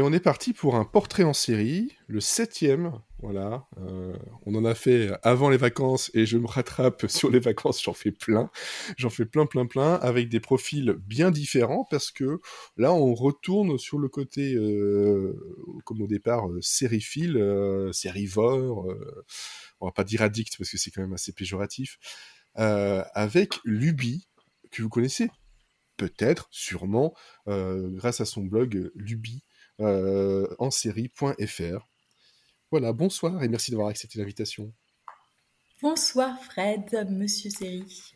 Et on est parti pour un portrait en série, le septième. Voilà, euh, on en a fait avant les vacances et je me rattrape sur les vacances. J'en fais plein, j'en fais plein, plein, plein, avec des profils bien différents parce que là, on retourne sur le côté, euh, comme au départ, euh, sériephile, euh, sérivore. on va pas dire addict parce que c'est quand même assez péjoratif. avec Luby que vous connaissez peut-être, sûrement, grâce à son blog Luby euh, en série.fr. Voilà, bonsoir et merci d'avoir accepté l'invitation. Bonsoir Fred, monsieur série.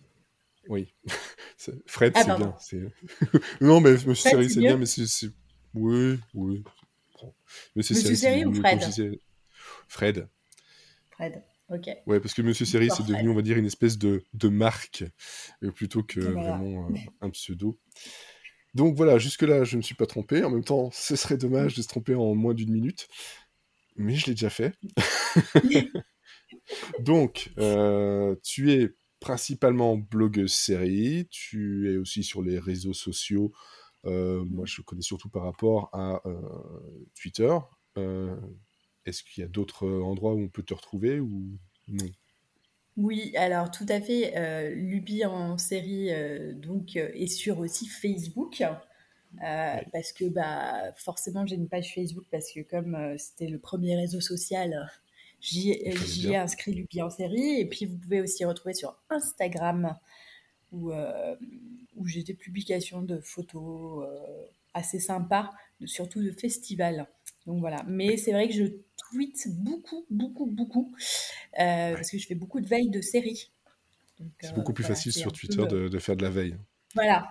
Oui, Fred, ah, c'est bien. non, mais monsieur série, c'est bien, mais c'est. Oui, oui. Monsieur, monsieur série, ou Fred Fred. Fred. Ok. Ouais, parce que Monsieur Série, c'est devenu, on va dire, une espèce de, de marque, euh, plutôt que vraiment euh, un pseudo. Donc voilà, jusque-là, je ne me suis pas trompé. En même temps, ce serait dommage de se tromper en moins d'une minute. Mais je l'ai déjà fait. Donc, euh, tu es principalement blogueuse série. Tu es aussi sur les réseaux sociaux. Euh, moi, je connais surtout par rapport à euh, Twitter. Est-ce qu'il y a d'autres endroits où on peut te retrouver ou non? Oui, alors tout à fait. Euh, Luby en série euh, donc euh, est sur aussi Facebook parce que bah forcément j'ai une page Facebook parce que comme c'était le premier réseau social, j'y ai inscrit Luby en série et puis vous pouvez aussi retrouver sur Instagram où où j'ai des publications de photos assez sympas, surtout de festivals. Donc voilà. Mais c'est vrai que je tweet beaucoup, beaucoup, beaucoup, euh, parce que je fais beaucoup de veille de séries. C'est beaucoup euh, plus facile sur Twitter de, faire de la veille. Voilà.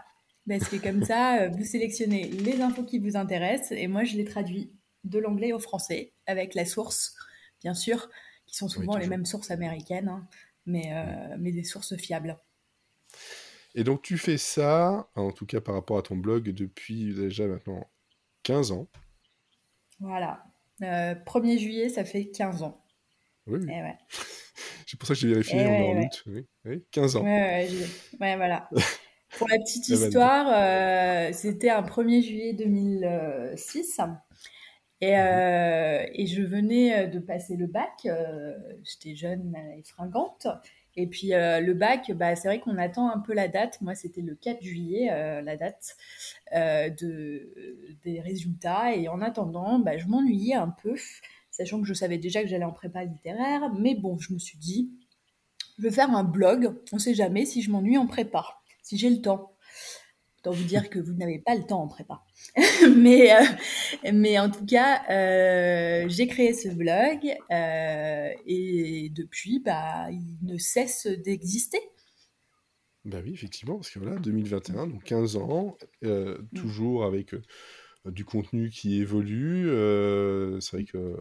Parce que comme ça, euh, vous sélectionnez les infos qui vous intéressent et moi, je les traduis de l'anglais au français avec la source, bien sûr, qui sont souvent les mêmes sources américaines, hein, mais, mais des sources fiables. Et donc, tu fais ça, en tout cas par rapport à ton blog, depuis déjà maintenant 15 ans. Voilà. 1er euh, juillet, ça fait 15 ans. Oui. Eh c'est pour ça que j'ai vérifié eh en août. Oui. 15 ans. Ouais, voilà. pour la petite histoire, euh, c'était un 1er juillet 2006. Et, euh, et, je venais de passer le bac. J'étais jeune et fringante. Et puis euh, le bac, bah, c'est vrai qu'on attend un peu la date. Moi, c'était le 4 juillet, euh, la date euh, de, des résultats. Et en attendant, bah, je m'ennuyais un peu, sachant que je savais déjà que j'allais en prépa littéraire. Mais bon, je me suis dit, je vais faire un blog. On ne sait jamais si je m'ennuie en prépa, si j'ai le temps. Autant vous dire que vous n'avez pas le temps en prépa. mais, euh, mais en tout cas, euh, j'ai créé ce blog euh, et depuis, bah, il ne cesse d'exister. Bah oui, effectivement, parce que voilà, 2021, donc 15 ans, mm. toujours avec du contenu qui évolue. c'est vrai que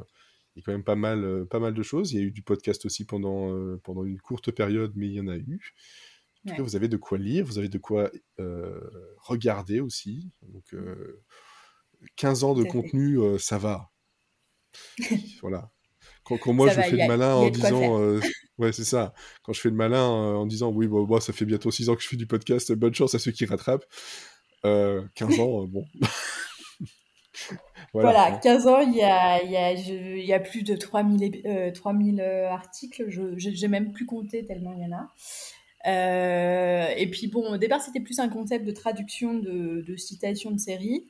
il y a quand même pas mal, pas mal de choses. Il y a eu du podcast aussi pendant, pendant une courte période, mais il y en a eu. En tout cas, vous avez de quoi lire, vous avez de quoi euh, regarder aussi. Donc, 15 euh, ans de contenu, euh, ça va. voilà. Quand, moi je fais le malin en disant. ouais, c'est ça. Quand je fais le malin en disant oui, bon, moi, ça fait bientôt 6 ans que je fais du podcast, bonne chance à ceux qui rattrapent. 15 ans, bon. Voilà, 15 ans, il y a, il y a, il y a plus de 3000, 3000 articles. Je n'ai même plus compté tellement il y en a. Euh, et puis bon, au départ, c'était plus un concept de traduction de, de citations de séries.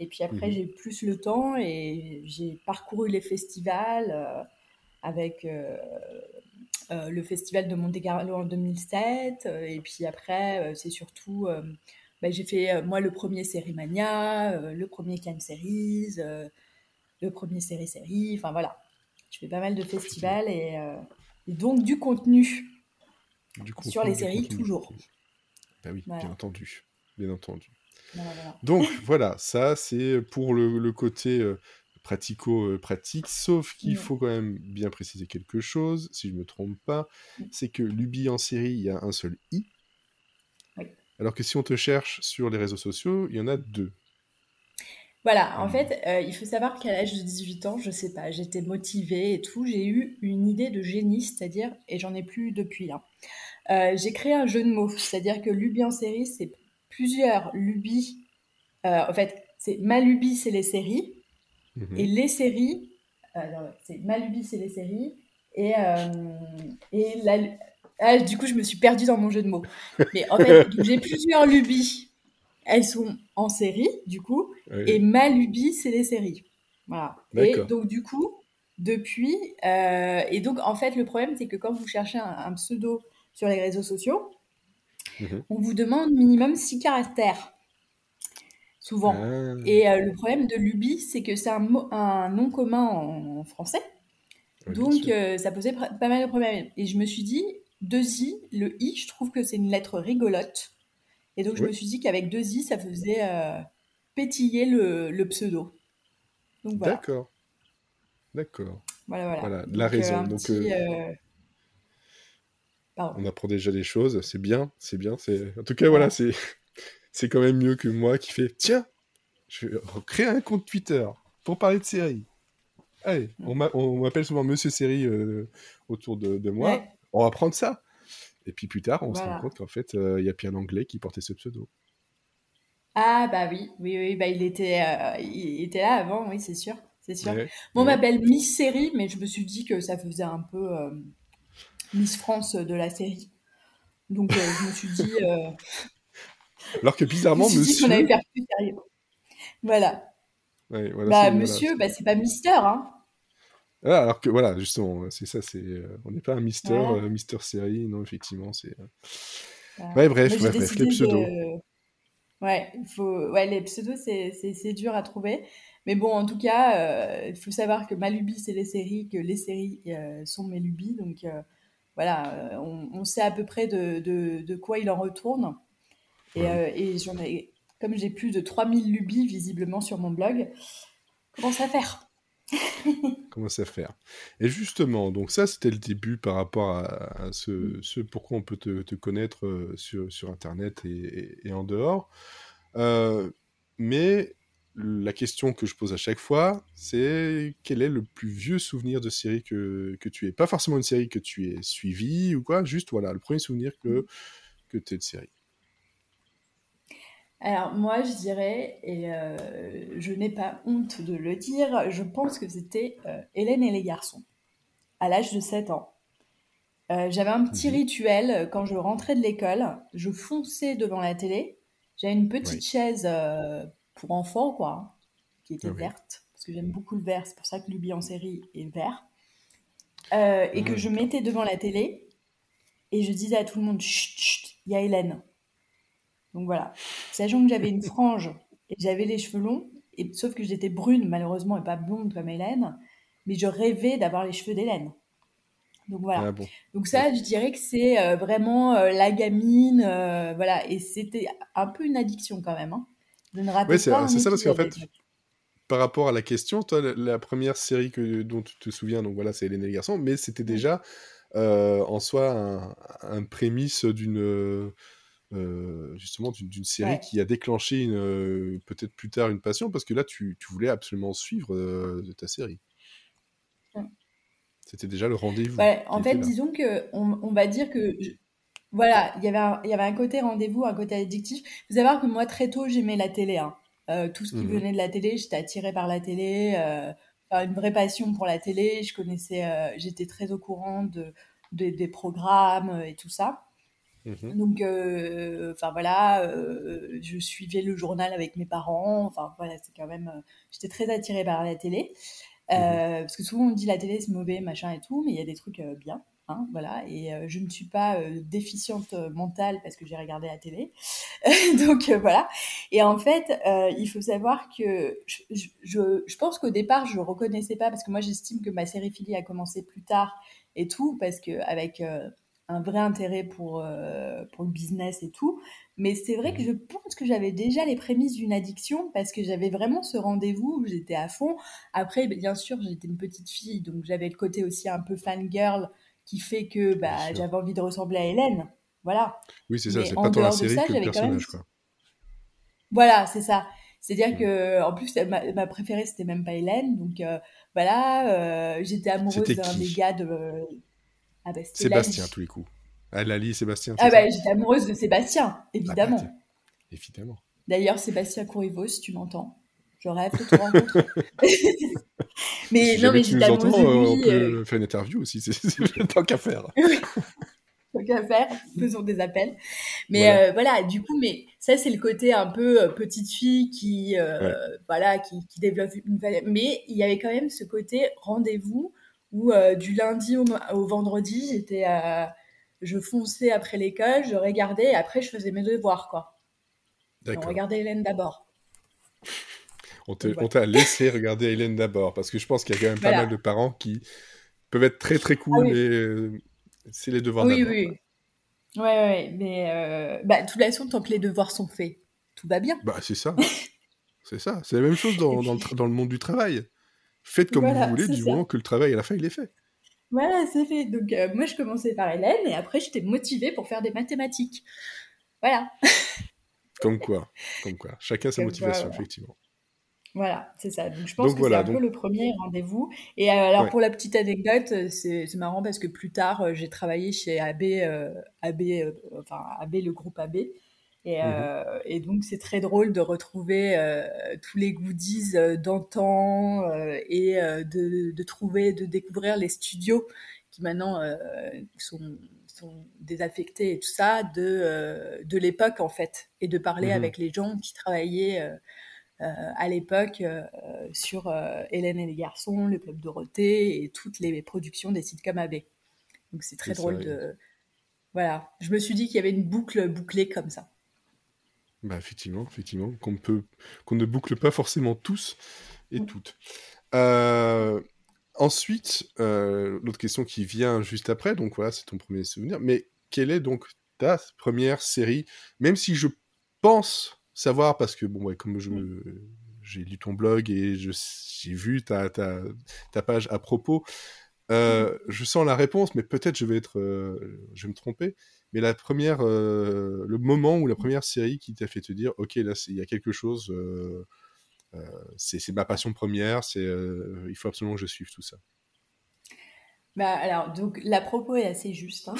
Et puis après, mhm. j'ai plus le temps et j'ai parcouru les festivals euh, avec euh, le festival de Monte Carlo en 2007. et puis après, c'est surtout, bah, j'ai fait moi le premier Série Mania, le premier Cannes Series, le premier Série Série. Enfin voilà, je fais pas mal de festivals et, et donc du contenu sur les séries, toujours. Bah oui, bien entendu. Bien entendu. Donc voilà, ça c'est pour le, côté euh, pratico-pratique, sauf qu'il faut quand même bien préciser quelque chose, si je ne me trompe pas, c'est que l'UBI en série, il y a un seul I, alors que si on te cherche sur les réseaux sociaux, il y en a deux. Voilà, en fait, euh, il faut savoir qu'à l'âge de 18 ans, je sais pas, j'étais motivée et tout, j'ai eu une idée de génie, c'est-à-dire, et j'en ai plus depuis, hein, euh, j'ai créé un jeu de mots, c'est-à-dire que lubie en série, c'est plusieurs lubies, euh, en fait, c'est ma lubie, c'est les séries. Et les séries, c'est Malubis, c'est les séries. Et, et la, ah, du coup, je me suis perdue dans mon jeu de mots. Mais en fait, j'ai plusieurs lubies. Elles sont en série, du coup. Et ma lubie, c'est les séries. Voilà. Et donc, du coup, depuis. Euh, et donc, en fait, le problème, c'est que quand vous cherchez un, pseudo sur les réseaux sociaux, mhm. on vous demande minimum six caractères. Souvent. Ah. Et euh, le problème de lubie, c'est que c'est un, un, nom commun en, français. donc, euh, ça posait pas mal de problèmes. Et je me suis dit, deux i, le i, je trouve que c'est une lettre rigolote. Et donc, je me suis dit qu'avec deux i, ça faisait euh, pétiller le, pseudo. D'accord. D'accord. Voilà, voilà. la raison. Euh, donc, euh, on apprend déjà des choses. C'est bien, c'est bien. C'est en tout cas, voilà, c'est c'est quand même mieux que moi qui fais tiens, je vais créer un compte Twitter pour parler de séries. Allez, on m'appelle souvent Monsieur Série autour de, moi on va prendre ça. Et puis plus tard, on se rend compte qu'en fait, euh, il y a Pierre Langlais qui portait ce pseudo. Ah bah oui, oui, oui, bah il était, euh, il était là avant, oui, c'est sûr, c'est sûr. on m'appelle Miss Série, mais je me suis dit que ça faisait un peu euh, Miss France de la série. Donc je me suis dit. Alors que bizarrement, je me suis Dit qu'on allait faire plus sérieux. Voilà. voilà bah monsieur, bah c'est pas Mister, hein. Ah, alors que voilà, justement, c'est ça, c'est, euh, on n'est pas un Mister, euh, Mister série, non, effectivement, c'est. Euh, ouais, bref, bref, les pseudos. Ouais, faut... ouais, les pseudos, c'est dur à trouver. Mais bon, en tout cas, il faut savoir que ma lubie, c'est les séries, que les séries sont mes lubies. Donc voilà, on, sait à peu près de, de, de quoi il en retourne. Et, et j'en ai, comme j'ai plus de 3000 lubies visiblement sur mon blog, commence à faire? Comment ça faire? Et justement, donc ça c'était le début par rapport à, ce, ce, pourquoi on peut te, connaître euh, sur, sur, Internet et, en dehors. Euh, mais la question que je pose à chaque fois, c'est quel est le plus vieux souvenir de série que, que tu es? Pas forcément une série que tu aies suivie ou quoi, juste voilà, le premier souvenir que, mmh. que tu es de série. Alors moi, je dirais, et euh, je n'ai pas honte de le dire, je pense que c'était euh, Hélène et les garçons, à l'âge de 7 ans. Euh, j'avais un petit mhm. rituel, quand je rentrais de l'école, je fonçais devant la télé, j'avais une petite chaise pour enfants, quoi, qui était verte, parce que j'aime beaucoup le vert, c'est pour ça que Luby en série est vert, et que ah, je mettais devant la télé, et je disais à tout le monde, chut, chut, il y a Hélène. Donc voilà. Sachant que j'avais une frange et j'avais les cheveux longs, et, sauf que j'étais brune malheureusement et pas blonde comme Hélène, mais je rêvais d'avoir les cheveux d'Hélène. Donc voilà. Ah Donc ça, je dirais que c'est euh, vraiment euh, la gamine, euh, voilà. Et c'était un peu une addiction quand même. Hein. Je ne ratais c'est ça parce qu'en fait, par rapport à la question, toi, la, première série que, dont tu te souviens, donc voilà, c'est Hélène et les garçons, mais c'était déjà en soi un, un prémisse d'une euh, justement d'une série qui a déclenché euh, peut-être plus tard une passion parce que là tu, tu voulais absolument suivre euh, ta série. C'était déjà le rendez-vous. en fait, disons que on, on, va dire que voilà, il y avait un, il y avait un côté rendez-vous, un côté addictif. Vous savez que moi très tôt j'aimais la télé. Hein. tout ce qui mmh venait de la télé, j'étais attirée par la télé. une vraie passion pour la télé. Je connaissais, j'étais très au courant de, des programmes et tout ça. Mmh Donc, euh, enfin voilà, euh, je suivais le journal avec mes parents. Enfin voilà, c'est quand même, euh, j'étais très attirée par la télé. Mmh parce que souvent on dit la télé c'est mauvais, machin et tout, mais il y a des trucs bien. Hein, voilà, et je ne suis pas déficiente mentale parce que j'ai regardé la télé. Donc voilà. Et en fait, il faut savoir que je, je, je pense qu'au départ, je ne reconnaissais pas parce que moi j'estime que ma série série a commencé plus tard et tout, parce que avec un vrai intérêt pour, euh, pour le business et tout. Mais c'est vrai que mmh. je pense que j'avais déjà les prémices d'une addiction parce que j'avais vraiment ce rendez-vous où j'étais à fond. Après, bien sûr, j'étais une petite fille, donc j'avais le côté aussi un peu fangirl qui fait que bah, j'avais envie de ressembler à Hélène. Voilà. Oui, c'est ça, c'est pas tant la série que le personnage. Quoi. Voilà, c'est ça. C'est-à-dire mmh. que, en plus, ma, préférée, c'était même pas Hélène. Donc, euh, voilà, euh, j'étais amoureuse d'un des gars de ah bah, Sébastien, tous les coups. Ah, Lali Sébastien. Ah bah, j'étais amoureuse de Sébastien, évidemment. évidemment. D'ailleurs, Sébastien Corriveau, si tu m'entends, Je rêve de te rencontrer. mais non, mais j'ai de On peut faire une interview aussi, c'est tant qu'à faire. tant qu'à faire, faisons des appels. Mais voilà. du coup, mais ça, c'est le côté un peu petite fille qui, voilà, qui, qui, développe une. Mais il y avait quand même ce côté rendez-vous où du lundi au, au vendredi, j'étais à je fonçais après l'école, je regardais et après je faisais mes devoirs, quoi. On regardait Hélène d'abord. On t'a laissé regarder Hélène d'abord parce que je pense qu'il y a quand même pas mal de parents qui peuvent être très très cool, ah mais euh, c'est les devoirs oui, Oui, oui. Ouais, ouais, mais euh, bah, de toute façon, tant que les devoirs sont faits, tout va bien. Bah, c'est ça. c'est ça. C'est la même chose dans, dans, le, monde du travail. Faites comme vous voulez du moment que le travail à la fin il est fait. Voilà, c'est fait. Donc, euh, moi, je commençais par Hélène et après, j'étais motivée pour faire des mathématiques. Voilà. Comme quoi, comme quoi. Chacun sa motivation, effectivement. Voilà, c'est ça. Donc, je pense que c'est un peu le premier rendez-vous. Et euh, alors, pour la petite anecdote, euh, c'est marrant parce que plus tard, j'ai travaillé chez AB, AB enfin, AB, le groupe AB. Et, mmh euh, et, donc, c'est très drôle de retrouver euh, tous les goodies euh, d'antan et de, de, trouver, de découvrir les studios qui maintenant sont, sont, désaffectés et tout ça de, de l'époque, en fait. Et de parler mmh avec les gens qui travaillaient à l'époque sur Hélène et les garçons, le Club Dorothée et toutes les productions des sitcoms AB. Donc, c'est très drôle de. Voilà. Je me suis dit qu'il y avait une boucle bouclée comme ça. Bah, effectivement, effectivement, qu'on peut, qu'on ne boucle pas forcément tous et toutes. Euh, ensuite, euh, l'autre question qui vient juste après, donc voilà, c'est ton premier souvenir. Mais quelle est donc ta première série? Même si je pense savoir, parce que bon, ouais, comme je, j'ai lu ton blog et j'ai vu ta, ta, ta, page à propos, euh, je sens la réponse, mais peut-être je vais être, je vais me tromper mais la première, euh, le moment où la première série qui t'a fait te dire, ok, là, il y a quelque chose, euh, euh, c'est ma passion première, c'est, il faut absolument que je suive tout ça. Bah alors donc la propos est assez juste. Hein.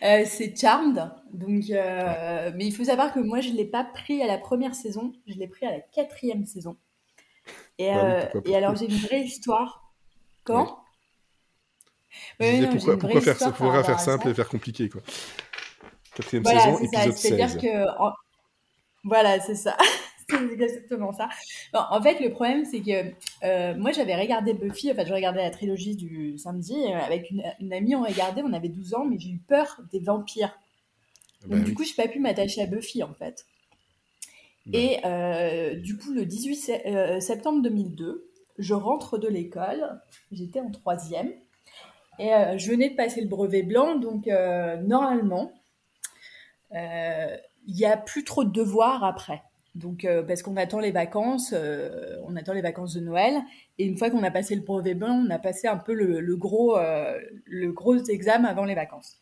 c'est Charmed, donc mais il faut savoir que moi je l'ai pas pris à la première saison, je l'ai pris à la quatrième saison. Et, bah et alors j'ai une vraie histoire. Quand pourquoi, faire, faire simple et faire compliqué quoi Quatrième voilà, saison, épisode C'est-à-dire que. Voilà, c'est ça. c'est exactement ça. en fait, le problème, c'est que euh, moi, j'avais regardé Buffy, en fait, je regardais la trilogie du samedi euh, avec une, amie, on regardait, on avait 12 ans, mais j'ai eu peur des vampires. Ah Donc, bah du coup, je n'ai pas pu m'attacher à Buffy, en fait. Bah Et euh, du coup, le 18 septembre 2002, je rentre de l'école, j'étais en troisième, et je venais de passer le brevet blanc, donc normalement, euh, il n'y a plus trop de devoirs après. Donc, euh, parce qu'on attend les vacances, euh, on attend les vacances de Noël, et une fois qu'on a passé le brevet blanc, on a passé un peu le, gros, le gros examen avant les vacances.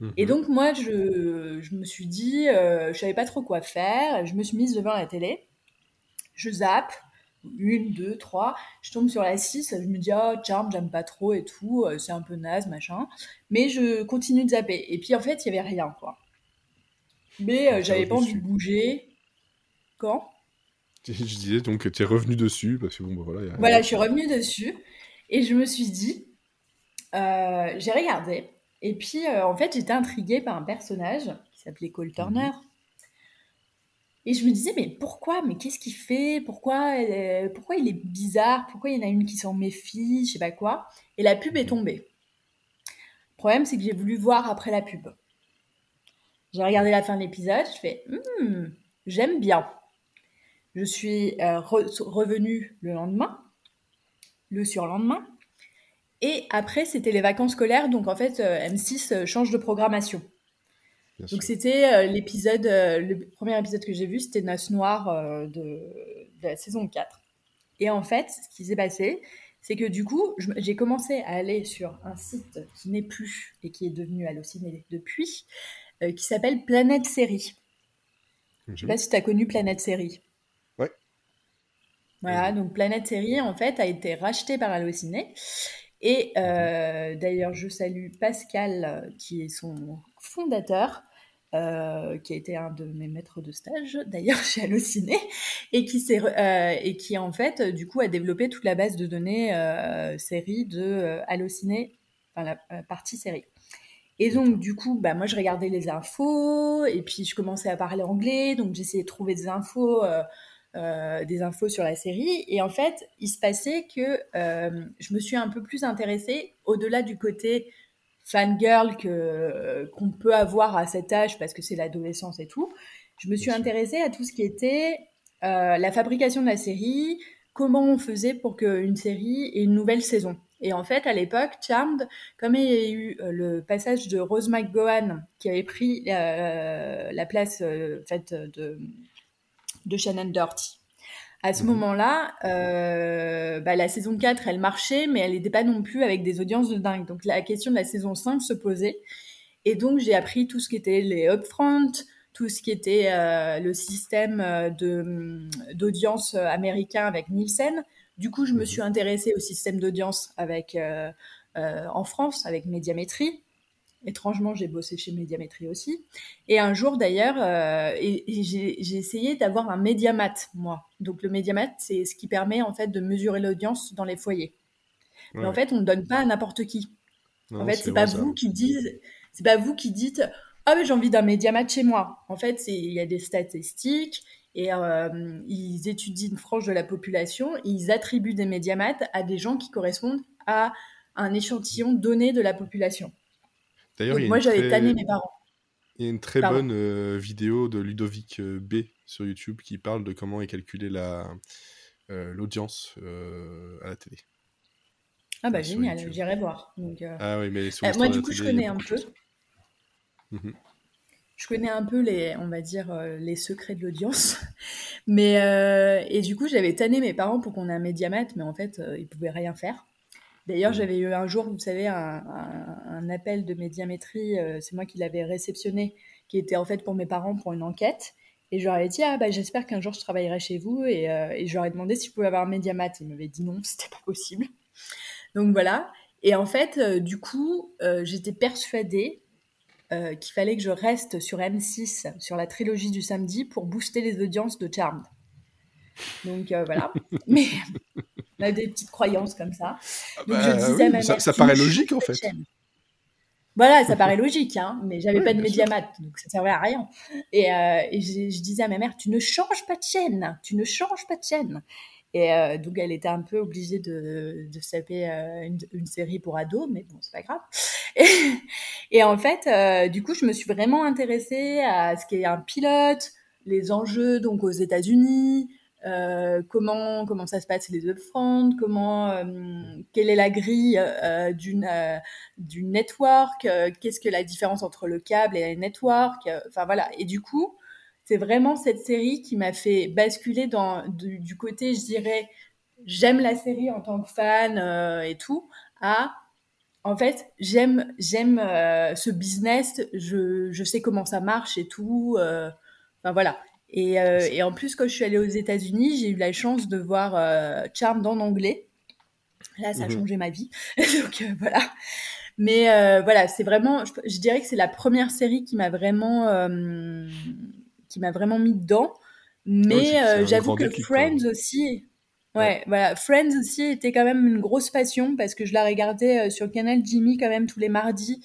Mhm. Et donc moi, je, je, me suis dit, je savais pas trop quoi faire, je me suis mise devant la télé, je zappe, une, deux, trois, je tombe sur la six, je me dis, oh, Charm, j'aime pas trop et tout, c'est un peu naze, machin, mais je continue de zapper. Et puis en fait, il y avait rien, quoi. Mais euh, j'avais pas envie de bouger. Quand? Je disais donc tu es revenu dessus, parce que bon, bah, voilà. Voilà, je suis revenu dessus, et je me suis dit, euh, j'ai regardé, et puis euh, en fait, j'étais intriguée par un personnage qui s'appelait Cole. Turner. Et je me disais, mais pourquoi? Mais qu'est-ce qu'il fait? Pourquoi, pourquoi il est bizarre? Pourquoi il y en a une qui s'en méfie? Je sais pas quoi. Et la pub est tombée. Le problème, c'est que j'ai voulu voir après la pub. J'ai regardé la fin de l'épisode, je fais hmm, j'aime bien. Je suis euh, revenue le lendemain, le surlendemain, et après c'était les vacances scolaires, donc en fait euh, M6 euh, change de programmation. Donc c'était l'épisode, le premier épisode que j'ai vu, c'était Noce Noire de, de, la saison 4. Et en fait, ce qui s'est passé, c'est que du coup, j'ai commencé à aller sur un site qui n'est plus et qui est devenu Allociné depuis, euh, qui s'appelle Planète Série. Je ne sais pas si tu as connu Planète Série. Ouais. Voilà, donc Planète Série, en fait, a été rachetée par Allociné. Et euh, d'ailleurs, je salue Pascal, qui est son fondateur, euh, qui a été un de mes maîtres de stage, d'ailleurs chez Allociné, et qui, euh, et qui en fait, du coup, a développé toute la base de données euh, série de euh, Allociné, enfin la partie série. Et donc, du coup, bah, moi, je regardais les infos, et puis je commençais à parler anglais, donc j'essayais de trouver des infos, des infos sur la série. Et en fait, il se passait que je me suis un peu plus intéressée, au-delà du côté fangirl que qu'on peut avoir à cet âge parce que c'est l'adolescence et tout. Je me suis intéressée à tout ce qui était euh, la fabrication de la série, comment on faisait pour qu'une série ait une nouvelle saison. Et en fait, à l'époque, Charmed, comme il y a eu euh, le passage de Rose McGowan qui avait pris euh, la place euh, faite de, de Shannon Doherty, à ce mhm. moment-là, euh, bah, la saison 4, elle marchait, mais elle n'était pas non plus avec des audiences de dingue. Donc la question de la saison 5 se posait. Et donc j'ai appris tout ce qui était les upfront, tout ce qui était euh, le système euh, de d'audience américain avec Nielsen. Du coup, je me mhm. suis intéressée au système d'audience avec en France avec Médiamétrie. Étrangement, j'ai bossé chez Médiamétrie aussi. Et un jour, d'ailleurs, euh, j'ai essayé d'avoir un médiamat, moi. Donc, le médiamat, c'est ce qui permet, en fait, de mesurer l'audience dans les foyers. Mais en fait, on ne donne pas à n'importe qui. en fait, c'est pas vous qui dites, c'est pas vous qui dites, ah, mais j'ai envie d'un médiamat chez moi. En fait, il y a des statistiques et euh, ils étudient une frange de la population et ils attribuent des médiamats à des gens qui correspondent à un échantillon donné de la population. D'ailleurs, moi, j'avais tanné mes parents. Il y a une très bonne euh, vidéo de Ludovic euh, B sur YouTube qui parle de comment est calculée la, euh, l'audience à la télé. Ah bah génial, j'irai voir. Donc, ah oui, mais moi du coup je connais un peu. Mhm. Je connais un peu les, on va dire, les secrets de l'audience. mais et du coup j'avais tanné mes parents pour qu'on ait un médiamat, mais en fait ils pouvaient rien faire. D'ailleurs, j'avais eu un jour, vous savez, un, appel de médiamétrie, euh, c'est moi qui l'avais réceptionné, qui était en fait pour mes parents pour une enquête. Et je leur avais dit, ah bah j'espère qu'un jour je travaillerai chez vous. Et, euh, je leur ai demandé si je pouvais avoir un médiamat. Ils m'avaient dit non, c'était pas possible. Donc voilà. Et en fait, euh, du coup, j'étais persuadée qu'il fallait que je reste sur M6, sur la trilogie du samedi, pour booster les audiences de Charmed. Donc voilà. Mais on a des petites croyances comme ça. Ah je bah disais ma ça, paraît logique en fait. Voilà, ça paraît logique, hein, mais j'avais pas de médiamat, donc ça servait à rien. Et, euh, et je, disais à ma mère, tu ne changes pas de chaîne, tu ne changes pas de chaîne. Et euh, donc elle était un peu obligée de, de saper euh, une, une, série pour ados, mais bon, c'est pas grave. Et, et en fait, du coup, je me suis vraiment intéressée à ce qu'est un pilote, les enjeux donc aux États-Unis, euh, comment comment ça se passe les upfront, comment euh, quelle est la grille euh, d'une d'une network, qu'est-ce que la différence entre le câble et la network, enfin voilà. Et du coup, c'est vraiment cette série qui m'a fait basculer dans du, côté, je dirais, j'aime la série en tant que fan et tout, à en fait, j'aime j'aime ce business, je, je sais comment ça marche et tout. Enfin voilà. Et, euh, et, en plus, quand je suis allée aux États-Unis, j'ai eu la chance de voir euh, Charmed en anglais. Là, ça a mhm. changé ma vie. Donc euh, voilà. Mais euh, voilà, c'est vraiment, je, je, dirais que c'est la première série qui m'a vraiment, qui m'a vraiment mis dedans. Mais j'avoue que Friends aussi, ouais, voilà, Friends aussi était quand même une grosse passion parce que je la regardais sur le canal Jimmy quand même tous les mardis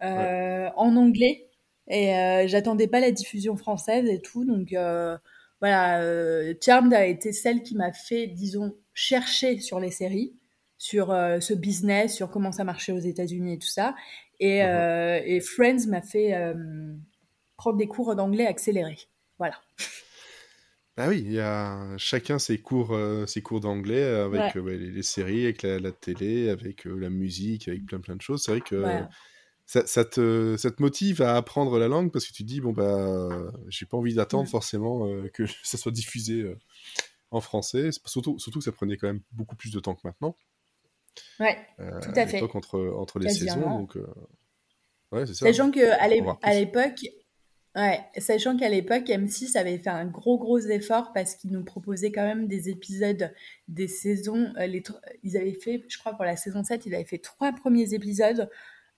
en anglais. Et euh, j'attendais pas la diffusion française et tout. Donc euh, voilà, euh, Charmed a été celle qui m'a fait, disons, chercher sur les séries, sur euh, ce business, sur comment ça marchait aux États-Unis et tout ça. Et, mhm. et Friends m'a fait prendre des cours d'anglais accélérés. Voilà. Bah oui, il y a chacun ses cours, ses cours d'anglais avec ouais. les, les, séries, avec la, la télé, avec la musique, avec plein plein de choses. C'est vrai que ouais ça, te, ça te motive à apprendre la langue parce que tu te dis, bon, bah, j'ai pas envie d'attendre forcément euh, que ça soit diffusé euh, en français. Surtout, surtout que ça prenait quand même beaucoup plus de temps que maintenant. Ouais, euh, tout à fait. Entre, entre les saisons. Donc, ouais, c'est ça. Sachant qu'à l'époque, ouais, sachant qu'à l'époque, M6 avait fait un gros, gros effort parce qu'ils nous proposaient quand même des épisodes des saisons. les, ils avaient fait, je crois, pour la saison 7, ils avaient fait trois premiers épisodes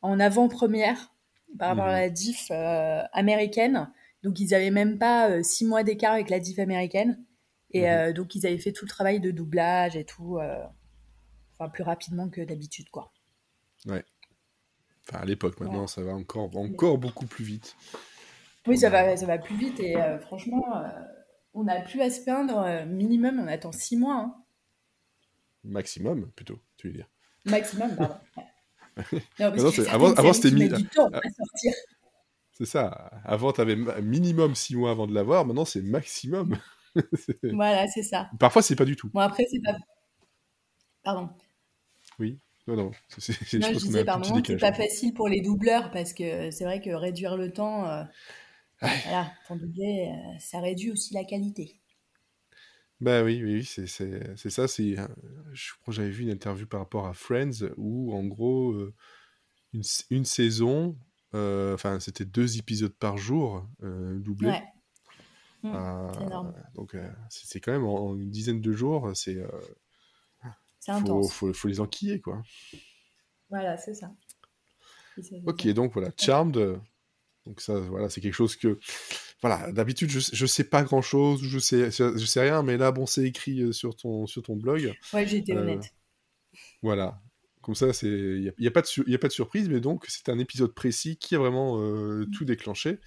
en avant-première. par rapport à la diff américaine. Donc, ils avaient même pas six mois d'écart avec la diff américaine. Et mhm. donc, ils avaient fait tout le travail de doublage et tout, enfin, plus rapidement que d'habitude, quoi. Ouais. Enfin, à l'époque, maintenant, ça va encore, encore beaucoup plus vite. Oui, ça va, ça va plus vite. Et franchement, on n'a plus à se plaindre. minimum, on attend six mois. Hein. Maximum, plutôt, tu veux dire. Maximum, pardon. avant, avant c'était mi... C'est ça. Avant, tu avais minimum 6 mois avant de l'avoir. Maintenant, c'est maximum. voilà, c'est ça. Parfois, c'est pas du tout. Bon, après, c'est pas. Pardon. Oui. Non, non. C'est, non je disais, par moment, c'est pas facile pour les doubleurs parce que c'est vrai que réduire le temps, euh, voilà, pour doubler, euh, ça réduit aussi la qualité. Bah oui, oui, c'est ça. C'est, je crois que j'avais vu une interview par rapport à Friends où, en gros, euh, une, une saison, euh, enfin, c'était deux épisodes par jour euh, doublés. Ouais. Mmh, énorme. Donc, c'est quand même en, une dizaine de jours, c'est. c'est intense. Faut, faut, les enquiller, quoi. Voilà, c'est ça. Ok, donc voilà, Charmed. Donc ça, voilà, c'est quelque chose que voilà, d'habitude, je, je sais pas grand chose, je sais, je sais rien, mais là, bon, c'est écrit euh, sur ton, sur ton blog. Ouais, j'ai été euh, honnête. Voilà. Comme ça, il n'y a, y a, pas de a pas de surprise, mais donc c'est un épisode précis qui a vraiment euh, mm. tout déclenché.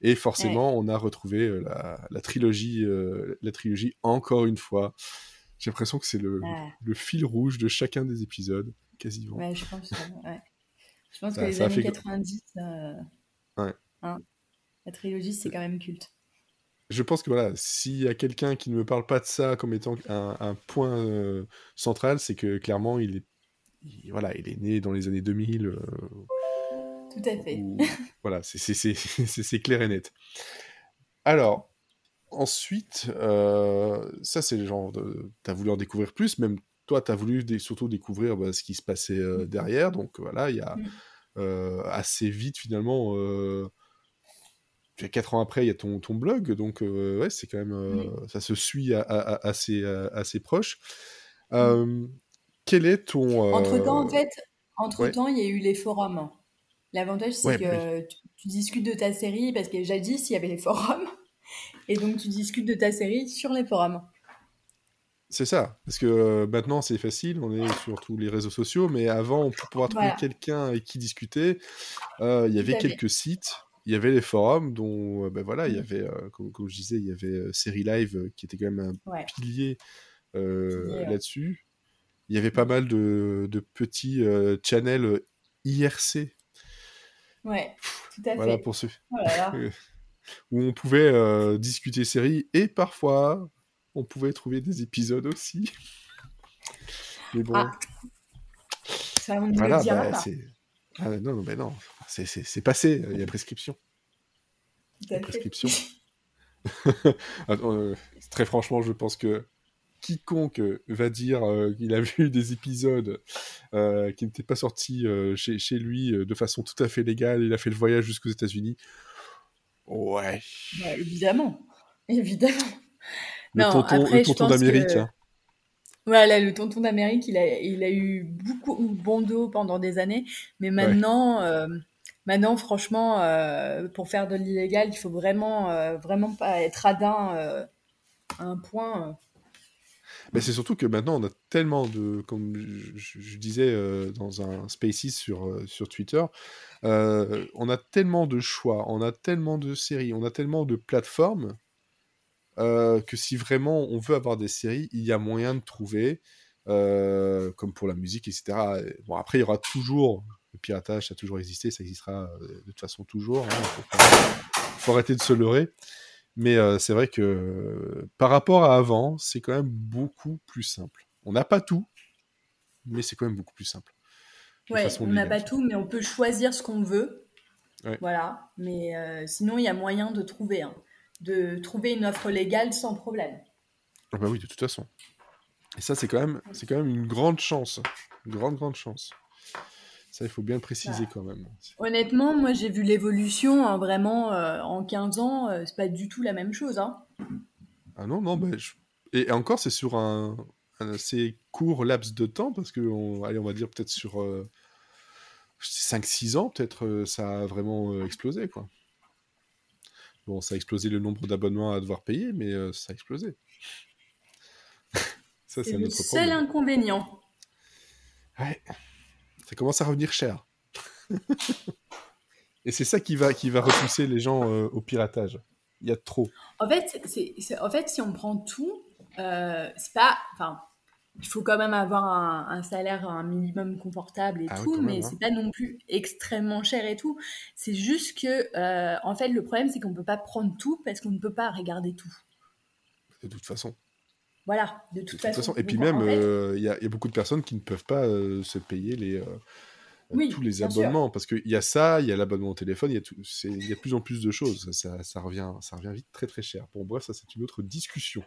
Et forcément, on a retrouvé la, la, trilogie, la trilogie encore une fois. J'ai l'impression que c'est le, le, fil rouge de chacun des épisodes, quasiment. Ouais, je pense, je pense que les années 90, ouais. Hein, la trilogie, c'est quand même culte. Je pense que voilà, s'il y a quelqu'un qui ne me parle pas de ça comme étant un, point euh, central, c'est que clairement, il est, voilà, il est né dans les années 2000. Euh, Tout à fait. voilà, c'est clair et net. Alors, ensuite, euh, ça, c'est le genre de. Tu as voulu en découvrir plus, même toi, tu as voulu surtout découvrir bah, ce qui se passait mm. derrière. Donc voilà, il y a mm. assez vite finalement quatre ans après, il y a ton, ton blog, donc euh, ouais, c'est quand même, euh, ça se suit assez, assez proche. quel est ton... Entre temps, en fait, entre temps, il y a eu les forums. L'avantage, c'est que tu, discutes de ta série, parce que jadis, il y avait les forums, et donc tu discutes de ta série sur les forums. C'est ça, parce que maintenant c'est facile, on est sur tous les réseaux sociaux, mais avant, pour pouvoir trouver quelqu'un avec qui discuter, il y avait quelques sites il y avait les forums dont, euh, ben voilà, il y mmh. avait, euh, comme, je disais, il y avait euh, Série Live qui était quand même un pilier là-dessus. Il y avait pas mal de, petits channels IRC. Ouais, tout à fait. Voilà pour ceux. Oh où on pouvait discuter série et parfois on pouvait trouver des épisodes aussi. Mais bon. Ah. Ça, on voilà, bah, ah, non, non, mais non, c'est passé, il y a prescription. prescription. Euh, très franchement, je pense que quiconque va dire euh, qu'il a vu des épisodes euh, qui n'étaient pas sortis chez, chez, lui de façon tout à fait légale, il a fait le voyage jusqu'aux États-Unis. Ouais. Bah, évidemment, évidemment. Le non, tonton, d'Amérique. Que... Hein. Voilà, le tonton d'Amérique, il a, il a eu beaucoup bon dos pendant des années, mais maintenant, euh, maintenant, franchement, euh, pour faire de l'illégal, il faut vraiment, euh, vraiment pas être radin à un point. Mais c'est surtout que maintenant, on a tellement de, comme je, disais dans un Spaces sur, sur Twitter, on a tellement de choix, on a tellement de séries, on a tellement de plateformes euh, que si vraiment on veut avoir des séries, il y a moyen de trouver, euh, comme pour la musique, etc. Bon, après, il y aura toujours le piratage, ça a toujours existé, ça existera euh, de toute façon toujours. Il hein, faut, arrêter de se leurrer. Mais c'est vrai que par rapport à avant, c'est quand même beaucoup plus simple. On n'a pas tout, mais c'est quand même beaucoup plus simple. Ouais, on n'a pas tout, mais on peut choisir ce qu'on veut. Voilà, mais sinon, il y a moyen de trouver. Hein de trouver une offre légale sans problème. Ah bah oui, de toute façon. Et ça, c'est quand même, c'est quand même une grande chance, une grande grande chance. Ça, il faut bien le préciser bah, quand même. Honnêtement, moi, j'ai vu l'évolution hein, vraiment euh, en 15 ans. Euh, c'est pas du tout la même chose. Hein. Ah non, non, bah, et encore, c'est sur un, assez court laps de temps parce que, on, allez, on va dire peut-être sur euh, 5-6 ans, peut-être, ça a vraiment explosé, quoi. Bon, ça a explosé le nombre d'abonnements à devoir payer, mais ça a explosé. ça, c'est le seul inconvénient. Ouais. Ça commence à revenir cher. Et c'est ça qui va, qui va repousser les gens au piratage. Il y a trop. En fait, c'est, en fait si on prend tout, euh, c'est pas. Enfin, il faut quand même avoir un, salaire un minimum confortable et ah tout, mais hein. c'est pas non plus extrêmement cher et tout. C'est juste que, euh, en fait, le problème, c'est qu'on peut pas prendre tout parce qu'on ne peut pas regarder tout. De toute façon. Voilà, de toute, façon. Et puis même, euh, il y, a beaucoup de personnes qui ne peuvent pas se payer les, tous les abonnements, parce qu'il y a ça, il y a l'abonnement au téléphone, il y, a il y a de plus en plus de choses. Ça, ça, revient, ça revient vite très très cher. Bon, bref, ça c'est une autre discussion.